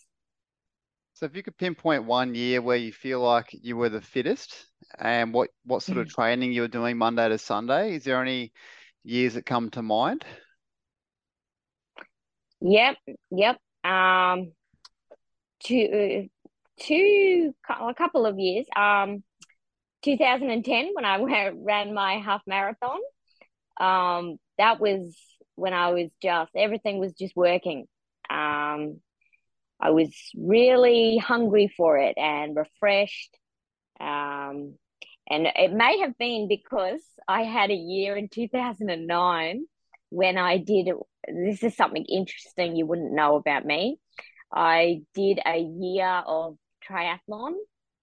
So if you could pinpoint one year where you feel like you were the fittest and what, what sort of mm. training you were doing Monday to Sunday, is there any years that come to mind? Yep, yep. Um, two, two, a couple of years. Um, 2010 when I *laughs* ran my half marathon. Um, that was when I was just everything was just working. Um, I was really hungry for it and refreshed. Um, and it may have been because I had a year in 2009 when I did this is something interesting you wouldn't know about me. I did a year of triathlon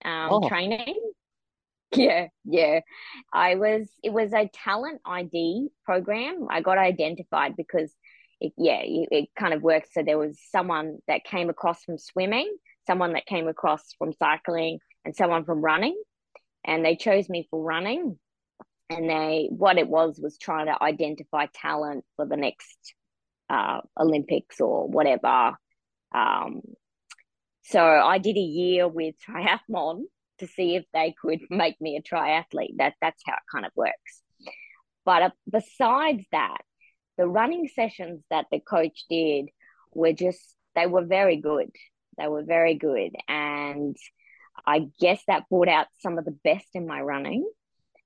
um, oh. training. *laughs* Yeah, yeah. I was, it was a talent ID program. I got identified because it, yeah, it, it kind of works. So there was someone that came across from swimming, someone that came across from cycling, and someone from running, and they chose me for running. And they, what it was, was trying to identify talent for the next uh, Olympics or whatever. Um, so I did a year with *laughs* triathlon to see if they could *laughs* make me a triathlete. That that's how it kind of works. But uh, besides that, the running sessions that the coach did were just they were very good they were very good and i guess that brought out some of the best in my running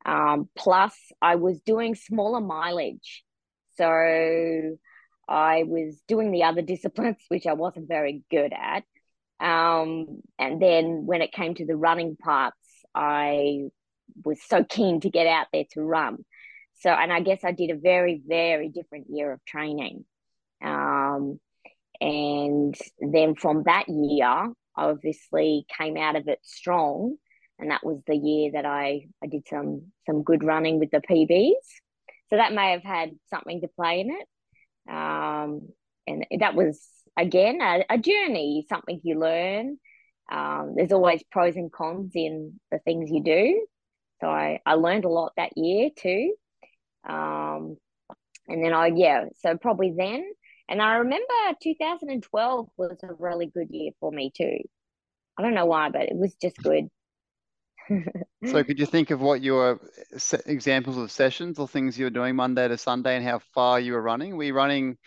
um, plus i was doing smaller mileage so i was doing the other *laughs* disciplines which i wasn't very good at um, and then when it came to the running parts i was so keen to get out there to run so, and I guess I did a very, very different year of training. Um, and then from that year, I obviously came out of it strong. And that was the year that I, I did some some good running with the PBs. so that may have had something to play in it. Um, and that was again a, a journey, something you learn. Um, there's always pros and cons in the things you do. So I, I learned a lot that year too. Um, and then I, yeah, so probably then. And I remember 2012 was a really good year for me too. I don't know why, but it was just good. So *laughs* could you think of what your examples of sessions or things you were doing Monday to Sunday and how far you were running? Were you running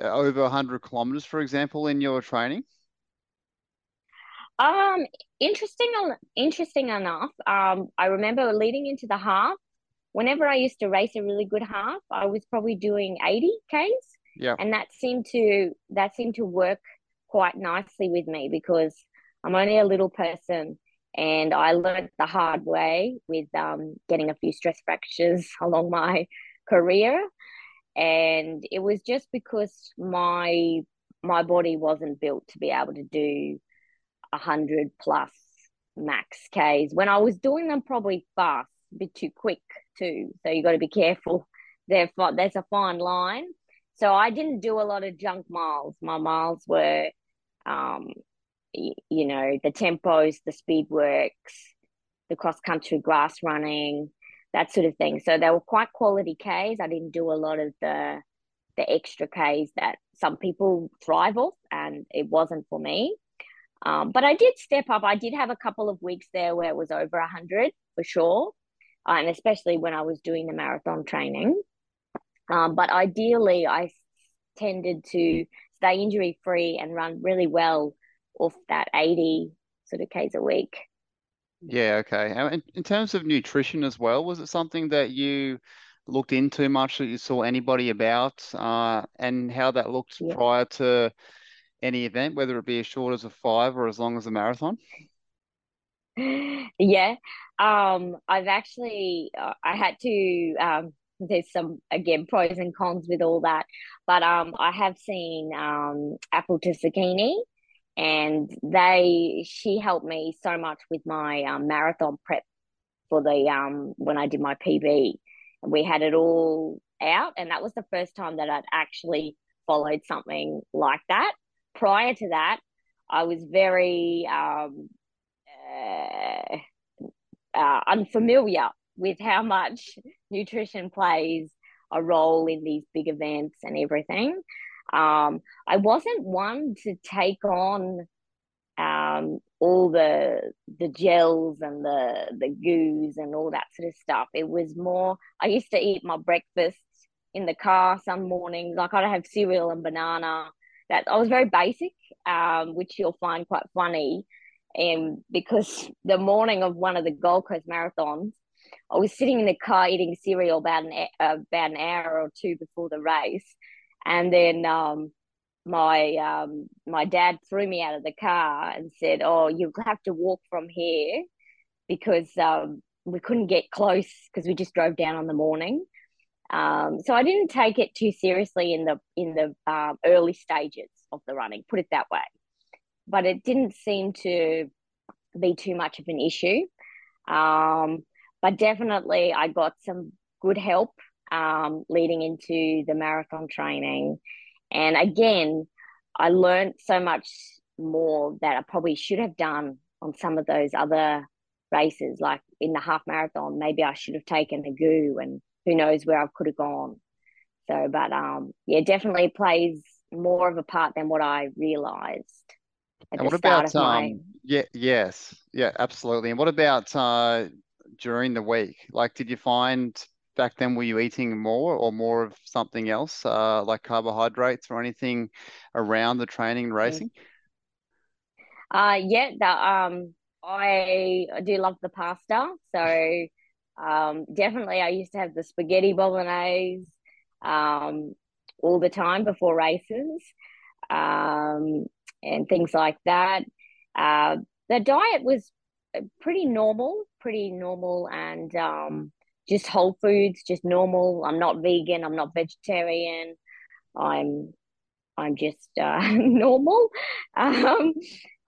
uh, over 100 kilometers, for example, in your training? Um, interesting, interesting enough. Um, I remember leading into the half. Whenever I used to race a really good half, I was probably doing 80 k's. Yeah, and that seemed to that seemed to work quite nicely with me because I'm only a little person, and I learned the hard way with um, getting a few stress fractures *laughs* along my career and it was just because my my body wasn't built to be able to do a hundred plus max Ks. When I was doing them probably fast, a bit too quick too. So you got to be careful. There, there's a fine line. So I didn't do a lot of junk miles. My miles were, um, you know, the tempos, the speed works, the cross country grass running, that sort of thing. So they were quite quality Ks. I didn't do a lot of the the extra Ks that some people thrive off, and it wasn't for me. Um, but I did step up. I did have a couple of weeks there where it was over a hundred for sure, uh, and especially when I was doing the marathon training. Um, but ideally, I tended to stay injury free and run really well off that eighty sort of k's a week. Yeah, okay. In, in terms of nutrition as well, was it something that you looked into much that you saw anybody about, uh, and how that looked Yeah. prior to any event, whether it be as short as a five or as long as a marathon? *laughs* Yeah. Um, I've actually uh, I had to um there's some again pros and cons with all that, but um I have seen um Appleton Zucchini and they she helped me so much with my um, marathon prep for the um when I did my PB. We had it all out, and that was the first time that I'd actually followed something like that. Prior to that, I was very um, uh, uh, unfamiliar with how much *laughs* nutrition plays a role in these big events and everything. Um, I wasn't one to take on um, all the the gels and the the goos and all that sort of stuff. It was more. I used to eat my breakfast in the car some mornings. Like I'd have cereal and banana. That I was very basic, um, which you'll find quite funny. And because *laughs* the morning of one of the Gold Coast marathons, I was sitting in the car eating cereal about an about an hour or two before the race, and then um, my um, my dad threw me out of the car and said, "Oh, you'll have to walk from here because um, we couldn't get close because we just drove down on the morning." Um, so I didn't take it too seriously in the in the um, early stages of the running, put it that way. But it didn't seem to be too much of an issue. Um, but definitely, I got some good help um, leading into the marathon training. And again, I learned so much more that I probably should have done on some of those other races, like in the half marathon. Maybe I should have taken a goo, and who knows where I could have gone. So, but um, yeah, definitely plays more of a part than what I realized at And the what start about of my. um yeah, yes. Yeah, absolutely. And what about uh during the week? Like did you find back then were you eating more or more of something else, uh like carbohydrates or anything around the training and Mm. racing? Uh, yeah, the, um, I, I do love the pasta. So, um, definitely I used to have the spaghetti bolognese, um, all the time before races, um, and things like that. Uh, the diet was uh, pretty normal, pretty normal, and um, just whole foods, just normal. I'm not vegan. I'm not vegetarian. I'm I'm just uh, *laughs* normal. Um,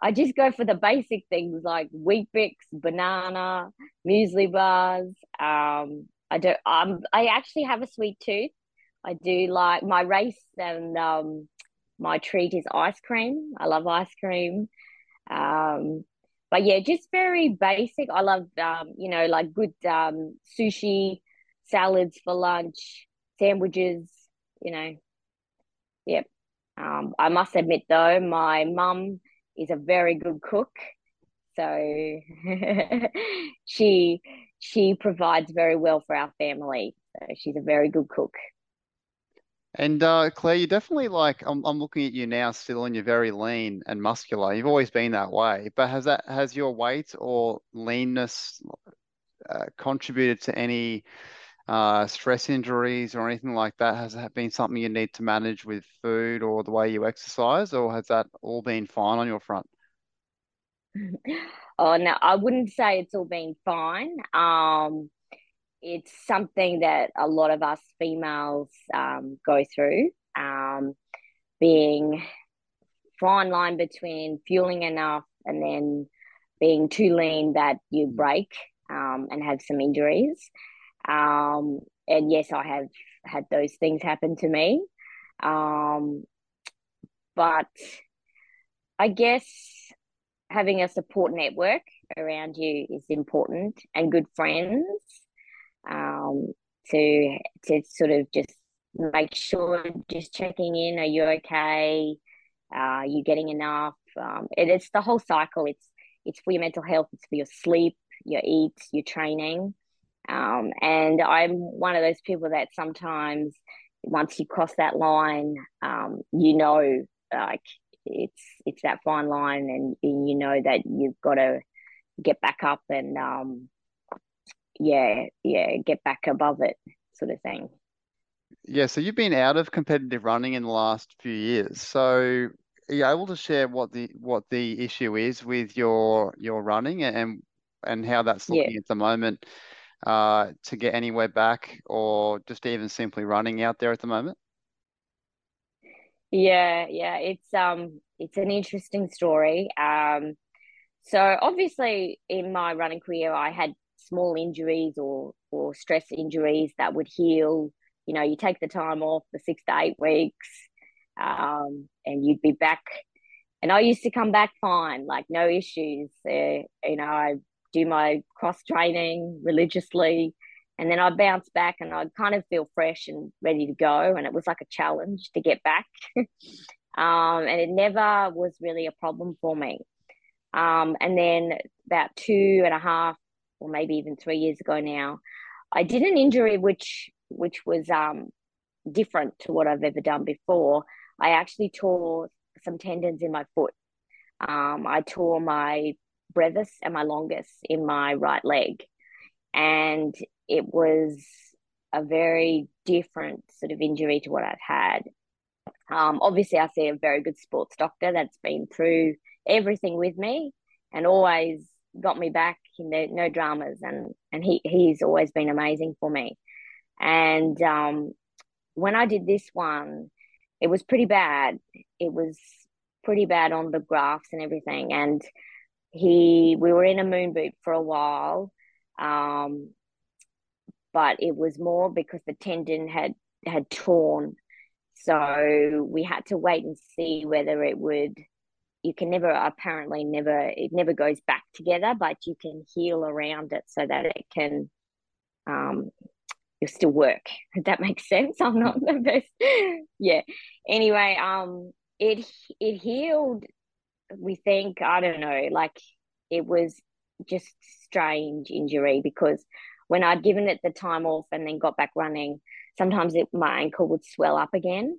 I just go for the basic things like Weet Bix, banana, muesli bars. Um, I do. Um, I actually have a sweet tooth. I do like my race and um, my treat is ice cream. I love ice cream. Um, but yeah, just very basic. I love um, you know, like good um sushi, salads for lunch, sandwiches, you know. Yep. Um, I must admit though, my mum is a very good cook. So *laughs* she she provides very well for our family. So she's a very good cook. And uh, Claire, you're definitely like I'm, I'm looking at you now still and you're very lean and muscular. You've always been that way, but has that has your weight or leanness uh, contributed to any uh, stress injuries or anything like that? Has that been something you need to manage with food or the way you exercise, or has that all been fine on your front? *laughs* oh no, I wouldn't say it's all been fine. Um, it's something that a lot of us females um, go through, um, being fine line between fueling enough and then being too lean that you mm. break um, and have some injuries. Um, and yes, I have had those things happen to me. Um, but I guess having a support network around you is important and good friends um, to to sort of just make sure just checking in are you okay? Uh, are you getting enough? Um, it, it's the whole cycle. It's it's for your mental health it's for your sleep your eat your training. Um, and i'm one of those people that sometimes once you cross that line um, you know like it's it's that fine line and, and you know that you've got to get back up and um, yeah, yeah, get back above it, sort of thing. Yeah, so you've been out of competitive running in the last few years. So are you able to share what the what the issue is with your your running and and how that's looking yeah. at the moment uh, to get anywhere back or just even simply running out there at the moment? Yeah, yeah, it's um it's an interesting story. Um so obviously in my running career I had small injuries or or stress injuries that would heal. You know, you take the time off the six to eight weeks, um, and you'd be back. And I used to come back fine, like no issues. Uh, you know, I do my cross training religiously, and then I bounce back and I'd kind of feel fresh and ready to go. And it was like a challenge to get back. *laughs* um, and it never was really a problem for me. Um, and then about two and a half or maybe even three years ago now, I did an injury which which was um, different to what I've ever done before. I actually tore some tendons in my foot. Um, I tore my brevis and my longus in my right leg, and it was a very different sort of injury to what I've had. Um, obviously, I see a very good sports doctor that's been through everything with me and always got me back. know, no dramas, and and he he's always been amazing for me. And um, when I did this one, it was pretty bad. It was pretty bad on the graphs and everything. And he, we were in a moon boot for a while, um, but it was more because the tendon had had torn. So we had to wait and see whether it would you can never apparently never it never goes back together but you can heal around it so that it can um you still work. *laughs* If that makes sense. I'm not the best. *laughs* Yeah. Anyway um it it healed we think i don't know like it was just strange injury because when i'd given it the time off and then got back running sometimes it, my ankle would swell up again.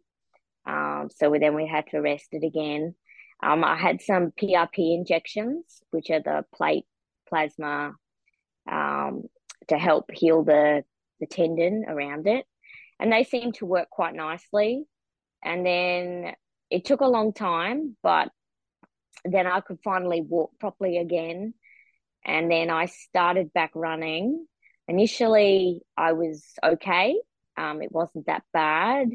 Um so then we had to rest it again um, I had some PRP injections, which are the plate plasma um, to help heal the, the tendon around it. And they seemed to work quite nicely. And then it took a long time, but then I could finally walk properly again. And then I started back running. Initially, I was okay. Um, it wasn't that bad.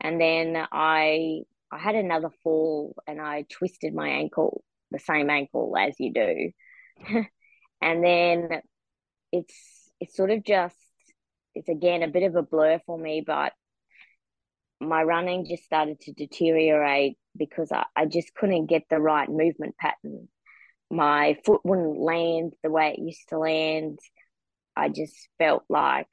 And then I I had another fall and I twisted my ankle, the same ankle as you do. *laughs* and then it's it's sort of just it's again a bit of a blur for me, but my running just started to deteriorate because I, I just couldn't get the right movement pattern. My foot wouldn't land the way it used to land. I just felt like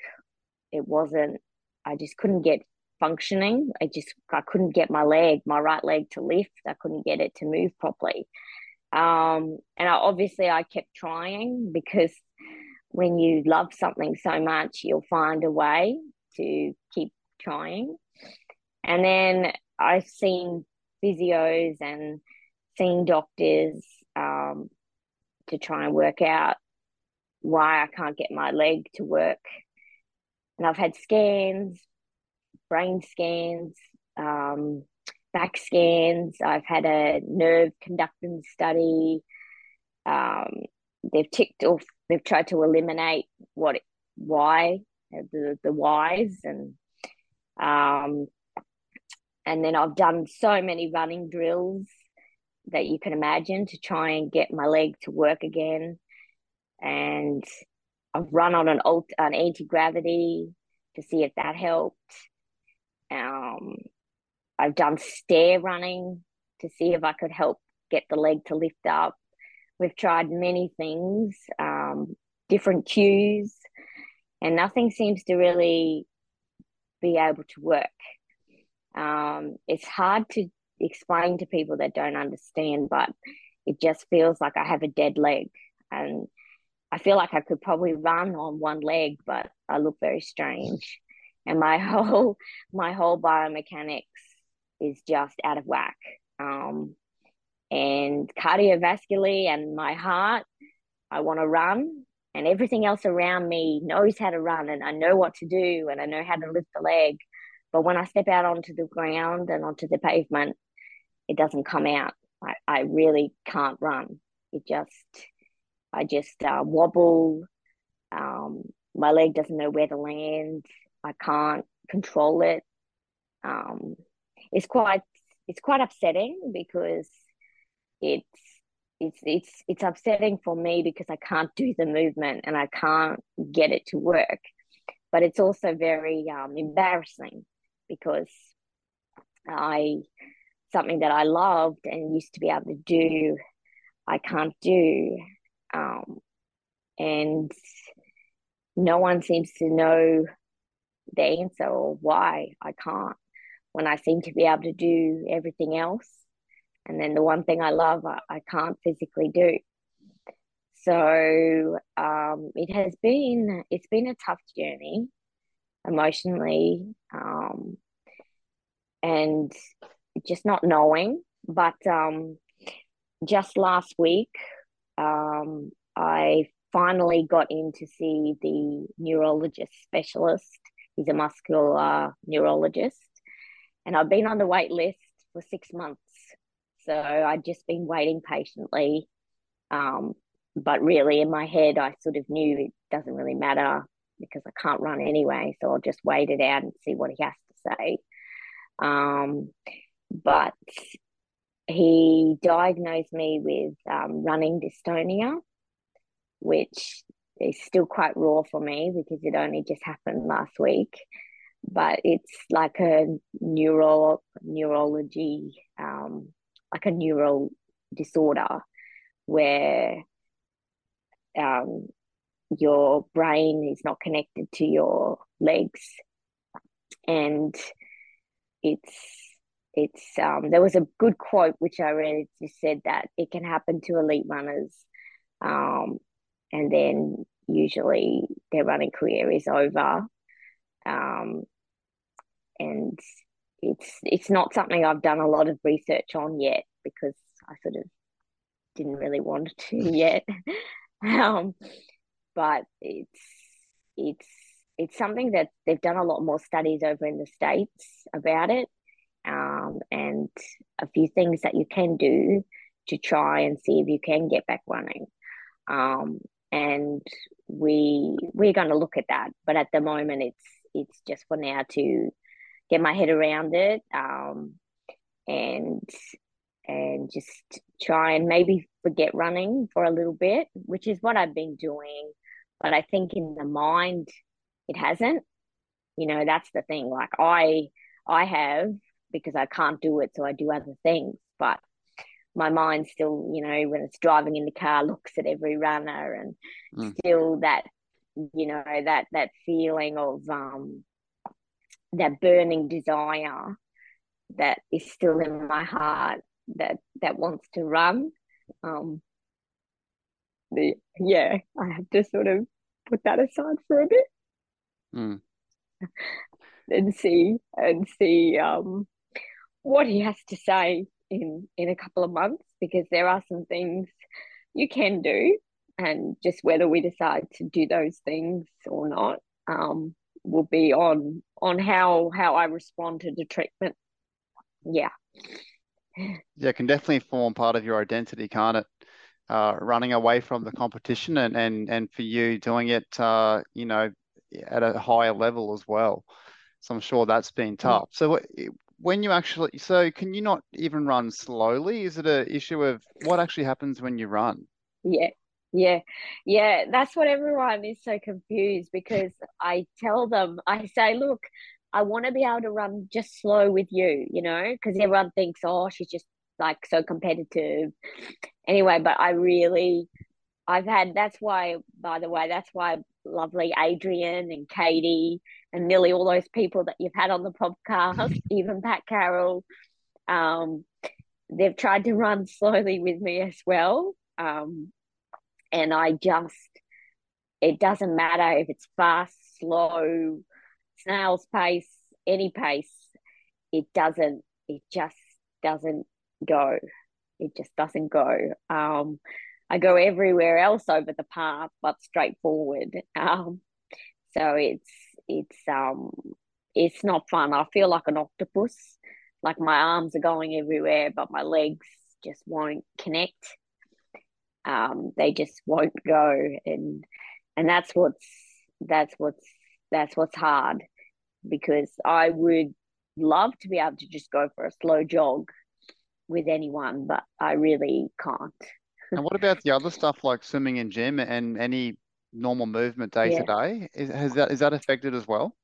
it wasn't, I just couldn't get functioning. I just, I couldn't get my leg, my right leg to lift. I couldn't get it to move properly. Um, and I, obviously I kept trying because when you love something so much, you'll find a way to keep trying. And then I've seen physios and seen doctors um, to try and work out why I can't get my leg to work. And I've had scans, brain scans, um, back scans. I've had a nerve conductance study. Um, they've ticked off. They've tried to eliminate what, why, the the whys, and um, and then I've done so many running drills that you can imagine to try and get my leg to work again. And I've run on an alt an anti gravity to see if that helped. Um, I've done stair running to see if I could help get the leg to lift up. We've tried many things, um, different cues, and nothing seems to really be able to work. Um, it's hard to explain to people that don't understand, but it just feels like I have a dead leg. And I feel like I could probably run on one leg, but I look very strange. And my *laughs* whole my whole biomechanics is just out of whack. Um, and cardiovascularly and my heart, I want to run, and everything else around me knows how to run, and I know what to do, and I know how to lift the leg. But when I step out onto the ground and onto the pavement, it doesn't come out. I, I really can't run. It just, I just uh, wobble. Um, my leg doesn't know where to land. I can't control it. Um, it's quite, it's quite upsetting because it's, it's, it's, it's upsetting for me because I can't do the movement and I can't get it to work. But it's also very um, embarrassing because I something that I loved and used to be able to do, I can't do. Um, and no one seems to know the answer or why I can't when I seem to be able to do everything else. And then the one thing I love, I, I can't physically do. So um, it has been, it's been a tough journey emotionally um, and just not knowing. But um, just last week, um, I finally got in to see the neurologist specialist. He's a muscular neurologist. And I've been on the wait list for six months. So I'd just been waiting patiently. Um, but really, in my head, I sort of knew it doesn't really matter because I can't run anyway. So I'll just wait it out and see what he has to say. Um, but he diagnosed me with um, running dystonia, which is still quite raw for me because it only just happened last week. But it's like a neuro neurology, um, like a neural disorder where um, your brain is not connected to your legs and it's it's um there was a good quote which i read it just said that it can happen to elite runners um and then usually their running career is over. Um and it's it's not something i've done a lot of research on yet because i sort of didn't really want *laughs* to yet. Um but it's it's it's something that they've done a lot more studies over in the states about it um, and a few things that you can do to try and see if you can get back running. Um, and we we're going to look at that but at the moment it's it's just for now to get my head around it um, and and just try and maybe forget running for a little bit which is what I've been doing but I think in the mind it hasn't. You know, that's the thing. Like I I have because I can't do it, so I do other things. But my mind still, you know, when it's driving in the car, looks at every runner and mm. still that, you know, that that feeling of um that burning desire that is still in my heart that that wants to run. Um the yeah, I have to sort of put that aside for a bit. Mm. *laughs* and see and see um what he has to say in in a couple of months because there are some things you can do and just whether we decide to do those things or not um, will be on on how how I respond to the treatment. Yeah. Yeah, it can definitely form part of your identity, can't it? Uh, running away from the competition and and and for you doing it, uh, you know, at a higher level as well. So I'm sure that's been mm. tough. So when you actually, so can you not even run slowly? Is it a issue of what actually happens when you run? Yeah. Yeah, yeah, that's what everyone is so confused because I tell them, I say, look, I want to be able to run just slow with you, you know, because everyone thinks, oh, she's just like so competitive. Anyway, but I really, I've had, that's why, by the way, that's why lovely Adrian and Katie and nearly all those people that you've had on the podcast, *laughs* even Pat Carroll. Um, they've tried to run slowly with me as well. Um, and I just, it doesn't matter if it's fast, slow, snail's pace, any pace, it doesn't, it just doesn't go. It just doesn't go. Um, I go everywhere else over the path, but straightforward. Um, so it's it's um it's not fun. I feel like an octopus. Like my arms are going everywhere, but my legs just won't connect. Um, they just won't go, and and that's what's that's what's that's what's hard because I would love to be able to just go for a slow jog with anyone, but I really can't. And what about the other stuff like swimming and gym and any normal movement day yeah. to day? Is has that is that affected as well?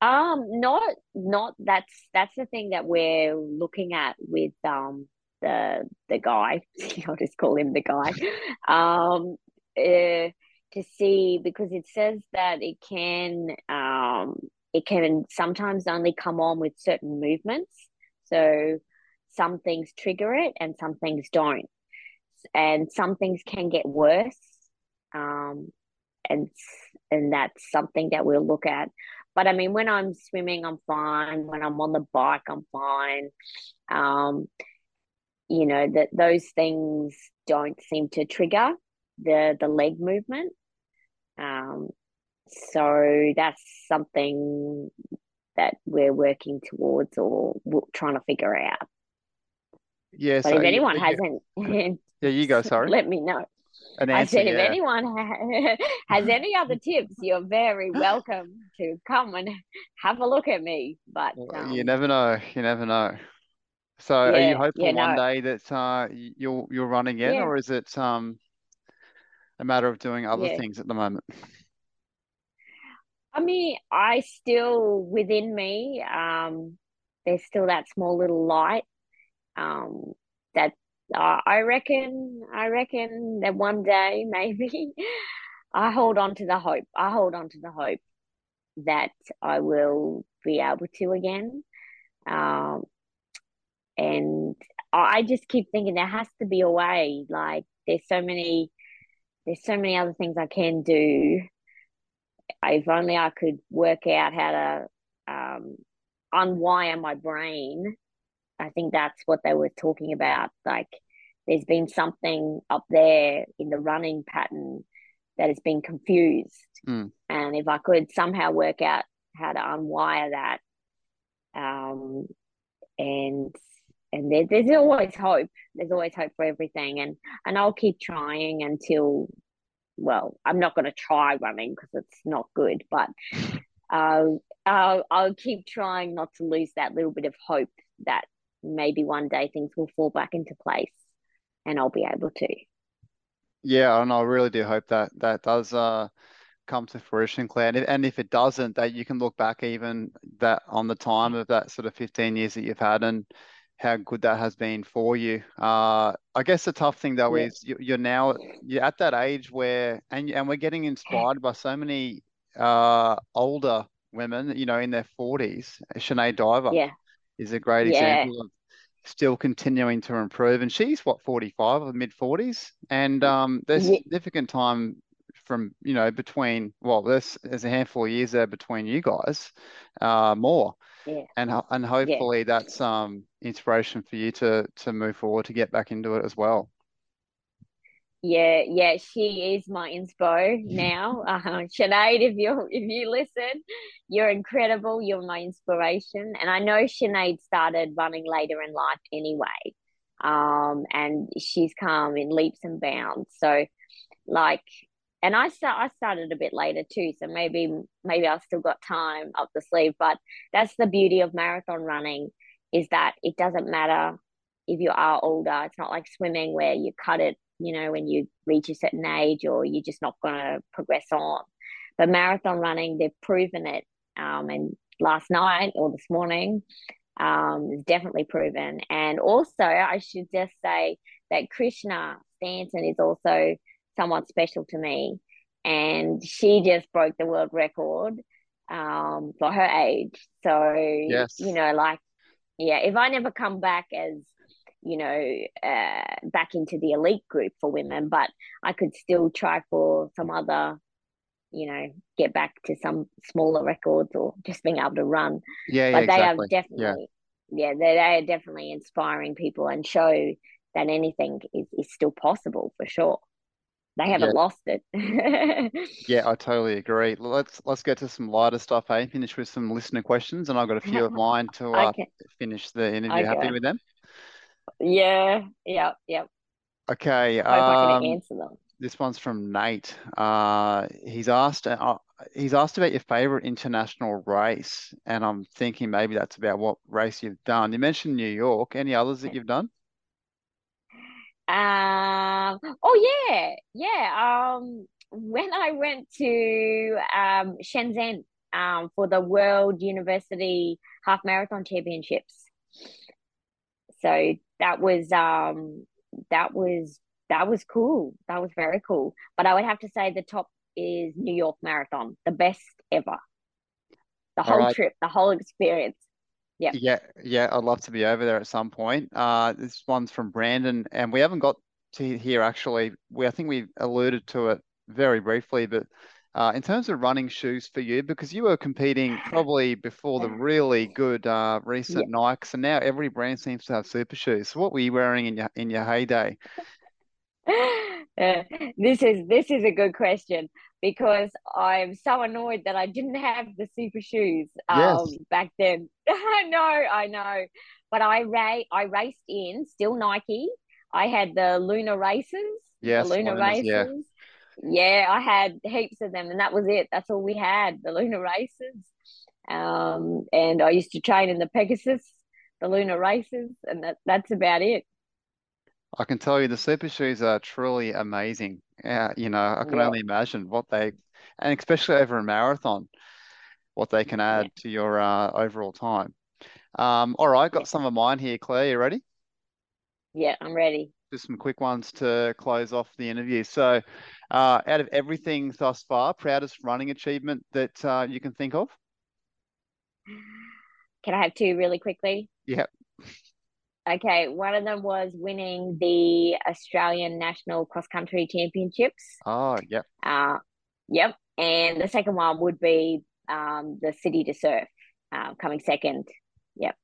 Um, not not that's that's the thing that we're looking at with um the the guy. *laughs* I'll just call him the guy. *laughs* um, uh, to see because it says that it can um it can sometimes only come on with certain movements. So some things trigger it and some things don't and some things can get worse um, and and that's something that we'll look at. But i mean when i'm swimming i'm fine. When i'm on the bike i'm fine. Um, you know that those things don't seem to trigger the the leg movement. Um, so that's something that we're working towards or trying to figure out. Yeah but so if anyone hasn't *laughs* Yeah, you go. Sorry. Let me know. An answer, I said, if yeah. anyone *laughs* has any other tips, you're very welcome to come and have a look at me. But um, you never know. You never know. So, yeah, are you hopeful yeah, one no. day that uh, you'll you'll run again, or is it um a matter of doing other things at the moment? I mean, I still within me, um, there's still that small little light um, that uh, I reckon, I reckon that one day *laughs* maybe I hold on to the hope. I hold on to the hope that I will be able to again. Um, and I just keep thinking there has to be a way. Like there's so many, there's so many other things I can do. If only I could work out how to um, unwire my brain I think that's what they were talking about. Like there's been something up there in the running pattern that has been confused. Mm. And if I could somehow work out how to unwire that, um, and and there, there's always hope. There's always hope for everything, and and I'll keep trying until, well, I'm not going to try running because it's not good, but *laughs* uh, I'll I'll keep trying not to lose that little bit of hope that maybe one day things will fall back into place and I'll be able to. Yeah, and I really do hope that that does uh come to fruition, Claire? And if, and if it doesn't, that you can look back even that on the time of that sort of 15 years that you've had and how good that has been for you. Uh, I guess the tough thing though Yeah. is you, you're now you're at that age where and and we're getting inspired by so many uh older women, you know, in their 40s. Sinead Diver Yeah. Is a great Yeah. example of still continuing to improve. And she's what, 45 or mid 40s? And um, there's Yeah. significant time from, you know, between, well, there's, there's a handful of years there between you guys, uh, more. Yeah. And and Yeah. hopefully that's um inspiration for you to to move forward to get back into it as well. Yeah, yeah, she is my inspo now. *laughs* Uh, Sinead, if you if you listen, you're incredible. You're my inspiration, and I know Sinead started running later in life anyway. Um, and she's come in leaps and bounds. So, like, and I start I started a bit later too. So maybe maybe I've still got time up the sleeve. But that's the beauty of marathon running is that it doesn't matter if you are older. It's not like swimming where you cut it you know, when you reach a certain age or you're just not going to progress on. But marathon running, they've proven it. Um, and last night or this morning, um, is definitely proven. And also, I should just say that Krishna Stanton is also somewhat special to me. And she just broke the world record um, for her age. So, Yes. you know, like, yeah, if I never come back as you know, uh, back into the elite group for women, but I could still try for some other, you know, get back to some smaller records or just being able to run. Yeah, yeah, But they are exactly. Yeah. definitely, yeah, they, they are definitely inspiring people and show that anything is, is still possible for sure. They haven't lost it. *laughs* Yeah, I totally agree. Let's let's get to some lighter stuff, hey? Finish with some listener questions, and I've got a few of mine to *laughs* uh, Okay, finish the interview. Happy with them? Yeah, yeah, yeah. Okay. Hope I can Um, answer them. this one's from Nate. Uh, he's asked uh, he's asked about your favorite international race, and I'm thinking maybe that's about what race you've done. You mentioned New York. Any others that you've done? Um, oh yeah, yeah. Um, when I went to um Shenzhen um for the World University Half Marathon Championships. So that was um that was that was cool. That was very cool. But I would have to say the top is New York Marathon, the best ever. The whole right. trip, the whole experience. Yep. Yeah, yeah, I'd love to be over there at some point. Uh, this one's from Brandon, and we haven't got to here actually. We I think we alluded to it very briefly, but uh, in terms of running shoes for you, because you were competing probably before the really good uh, Yeah. recent Nikes, and now every brand seems to have super shoes. So what were you wearing in your in your heyday? Uh, *laughs* this is this is a good question because I'm so annoyed that I didn't have the super shoes um Yes, back then. *laughs* I know, I know. But I ra I raced in still Nike. I had the LunaRacers, the yes, Lunar Lunas, yeah. Yeah, I had heaps of them, and that was it. That's all we had, the LunaRacers. Um, and I used to train in the Pegasus, the LunaRacers, and that that's about it. I can tell you the super shoes are truly amazing. Uh, you know, I can Yeah, only imagine what they, and especially over a marathon, what they can yeah, add to your uh, overall time. Um, all right, yeah, got some of mine here, Claire. You ready? yeah. I'm ready. Just some quick ones to close off the interview. So, uh, out of everything thus far, proudest running achievement that uh, you can think of? Can I have two really quickly? Yep. Okay, one of them was winning the Australian National Cross Country Championships. Oh, yep. Uh, yep. And the second one would be um, the City to Surf, uh, coming second. Yep.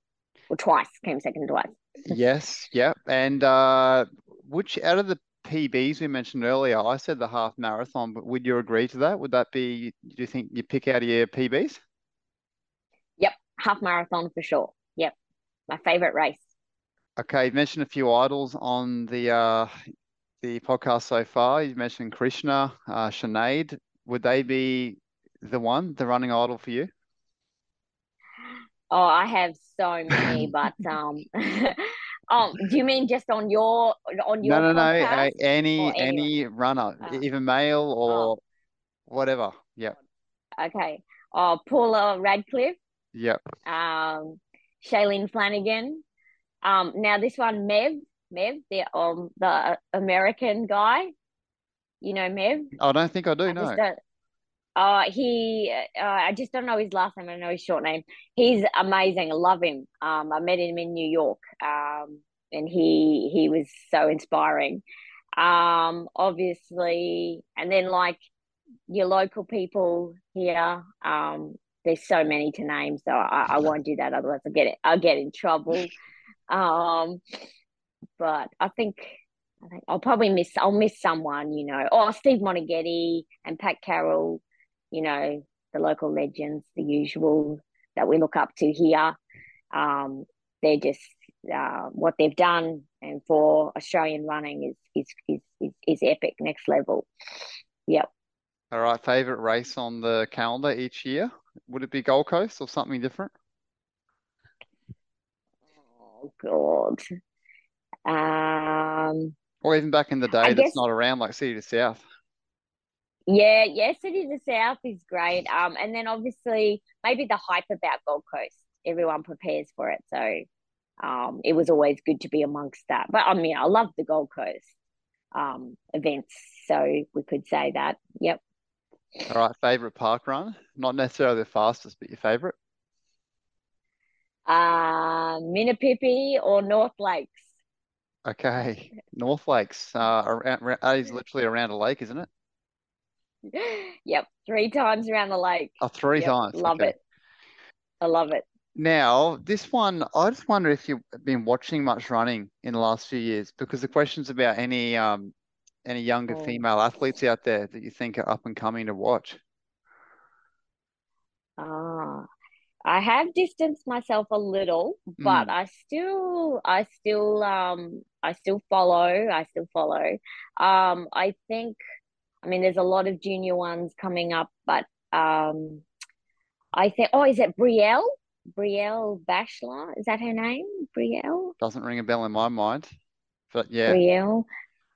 Or twice, came second twice. Yes, yep. And uh, which out of the PBs we mentioned earlier, I said the half marathon, but would you agree to that? Would that be, do you think you pick out of your PBs? Yep. Half marathon for sure. Yep. My favorite race. Okay, you've mentioned a few idols on the uh, the podcast so far. You mentioned Krishna, uh, Sinead. Would they be the one, the running idol for you? Oh, I have so many, *laughs* but um, *laughs* um, do you mean just on your on No, your no, no. Uh, podcast any any runner, Uh, even male oh, or whatever. Yeah. Okay. Oh, Paula Radcliffe. Yep. Um, Shalane Flanagan. Um, now this one, Meb, Meb, the um the American guy. You know Meb. I don't think I do. I no. Uh, he, uh, I just don't know his last name. I know his short name. He's amazing. I love him. Um, I met him in New York. Um, and he he was so inspiring. Um, obviously, and then like your local people here. Um, there's so many to name, so I, I won't do that. Otherwise, I'll get it. I'll get in trouble. Um, but I think I think I'll probably miss. I'll miss someone. You know, oh Steve Moneghetti and Pat Carroll. You know, the local legends, the usual that we look up to here. Um, they're just uh, what they've done and for Australian running is is is is, is epic, next level. Yep. All right. Favorite race on the calendar each year? Would it be Gold Coast or something different? Oh God. Um. Or even back in the day I that's guess- not around like City to Surf? Yeah, yeah, City the Surf is great. Um, and then obviously maybe the hype about Gold Coast. Everyone prepares for it, so um, it was always good to be amongst that. But I mean, I love the Gold Coast um events, so we could say that. Yep. All right. Favorite park run? Not necessarily the fastest, but your favorite? Uh, Minnippi or North Lakes. Okay. North Lakes. Uh, around, around, that is literally around a lake, isn't it? *laughs* Yep, three times around the lake. Oh, three Yep, times. Love Okay. it. I love it. Now, this one, I just wonder if you've been watching much running in the last few years, because the question's about any um any younger Oh. female athletes out there that you think are up and coming to watch. Ah, I have distanced myself a little, but Mm. I still, I still, um, I still follow. I still follow. Um, I think, I mean, there's a lot of junior ones coming up, but um, I think, oh, is it Brielle? Brielle Bachelor? Is that her name? Brielle? Doesn't ring a bell in my mind, but yeah, Brielle.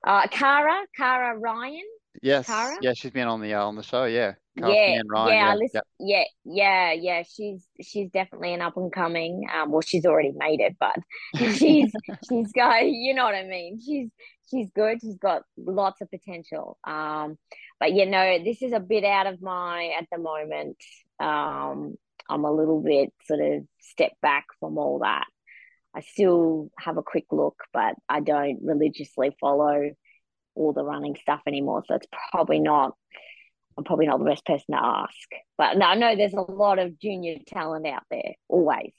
Uh, Cara, Cara Ryan. Yes, Cara? yeah, she's been on the uh, on the show, yeah. Cara Yeah, Ryan, yeah, yeah, listen, yeah, yeah, yeah. She's she's definitely an up and coming. Um, well, she's already made it, but *laughs* she's she's got, you know what I mean. She's she's good. She's got lots of potential. Um, but you know, this is a bit out of my at the moment. Um, I'm a little bit sort of step back from all that. I still have a quick look, but I don't religiously follow all the running stuff anymore. So it's probably not I'm probably not the best person to ask. But no, I know there's a lot of junior talent out there, always.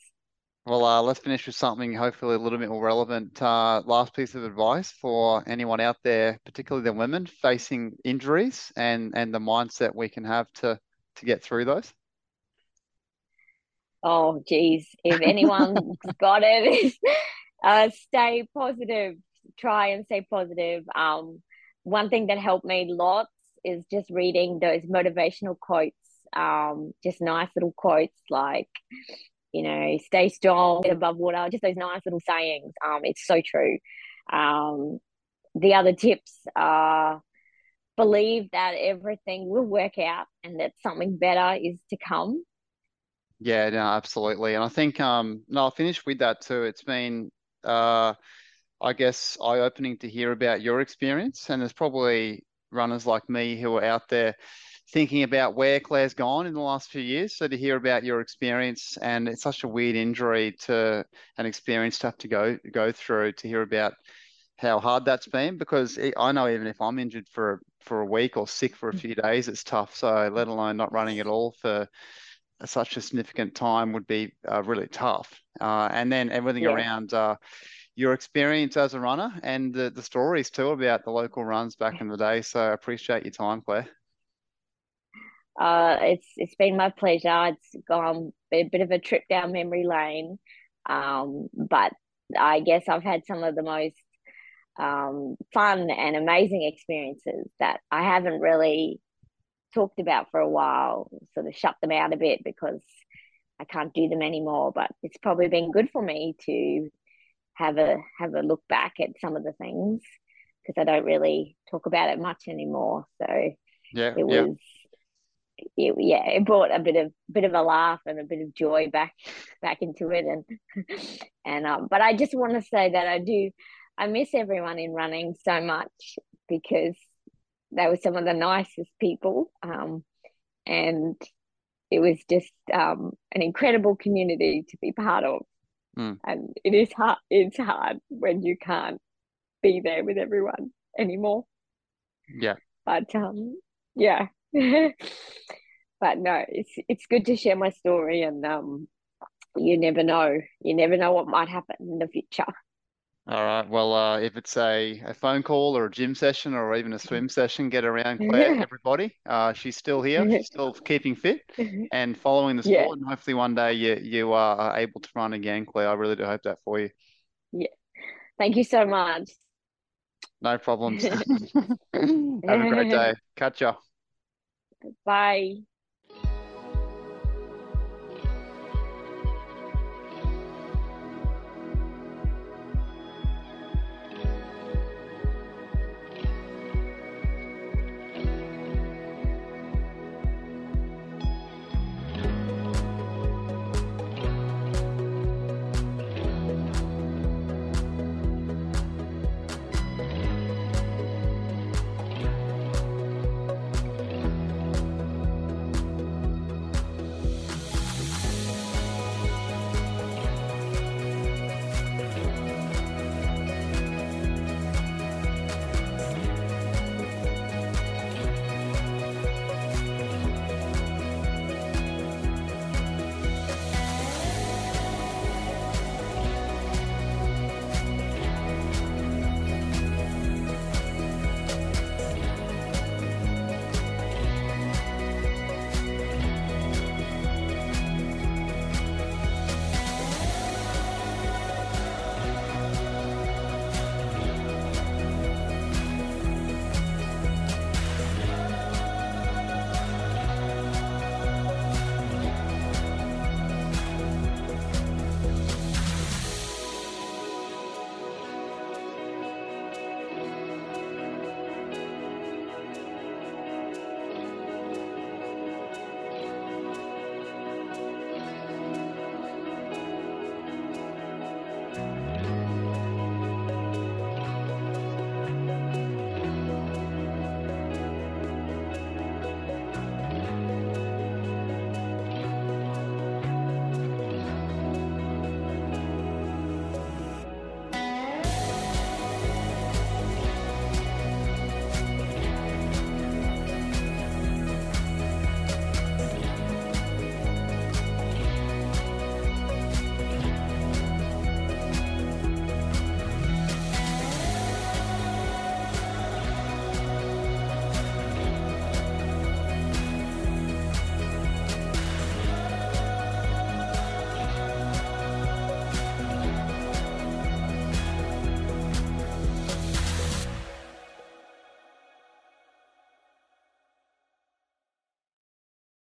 Well, uh, let's finish with something hopefully a little bit more relevant. Uh, last piece of advice for anyone out there, particularly the women facing injuries and and the mindset we can have to to get through those. Oh, geez. If *laughs* anyone's got it, *laughs* uh, stay positive. Try and stay positive. Um, one thing that helped me lots is just reading those motivational quotes. Um, just nice little quotes like, you know, stay strong, get above water, just those nice little sayings. Um, it's so true. Um, the other tips are believe that everything will work out and that something better is to come. Yeah, no, absolutely. And I think um no, I'll finish with that too. It's been uh I guess eye-opening to hear about your experience. And there's probably runners like me who are out there thinking about where Claire's gone in the last few years. So to hear about your experience and it's such a weird injury to an experience to have to go go through to hear about how hard that's been because I know even if I'm injured for for a week or sick for a few days, it's tough. So let alone not running at all for such a significant time would be uh, really tough. Uh, and then everything Yeah. around uh, your experience as a runner and the, the stories too about the local runs back in the day. So I appreciate your time, Claire. Uh, it's it's been my pleasure. It's gone a bit of a trip down memory lane, um, but I guess I've had some of the most um, fun and amazing experiences that I haven't really talked about for a while. Sort of shut them out a bit because I can't do them anymore. But it's probably been good for me to have a have a look back at some of the things because I don't really talk about it much anymore. So Yeah, it yeah. was it, yeah, it brought a bit of bit of a laugh and a bit of joy back back into it, and *laughs* and um, but I just want to say that I do, I miss everyone in running so much because they were some of the nicest people, um, and it was just um an incredible community to be part of, mm. and it is hard. It's hard when you can't be there with everyone anymore. Yeah, but um, yeah. *laughs* but no, it's it's good to share my story, and um, you never know, you never know what might happen in the future. All right. Well, uh, if it's a, a phone call or a gym session or even a swim session, get around *laughs* Claire, Yeah. everybody. Uh, she's still here. She's *laughs* still keeping fit *laughs* and following the sport. Yeah. And hopefully one day you, you are able to run again, Claire. I really do hope that for you. Yeah. Thank you so much. No problems. Have a great day. Catch ya. Bye.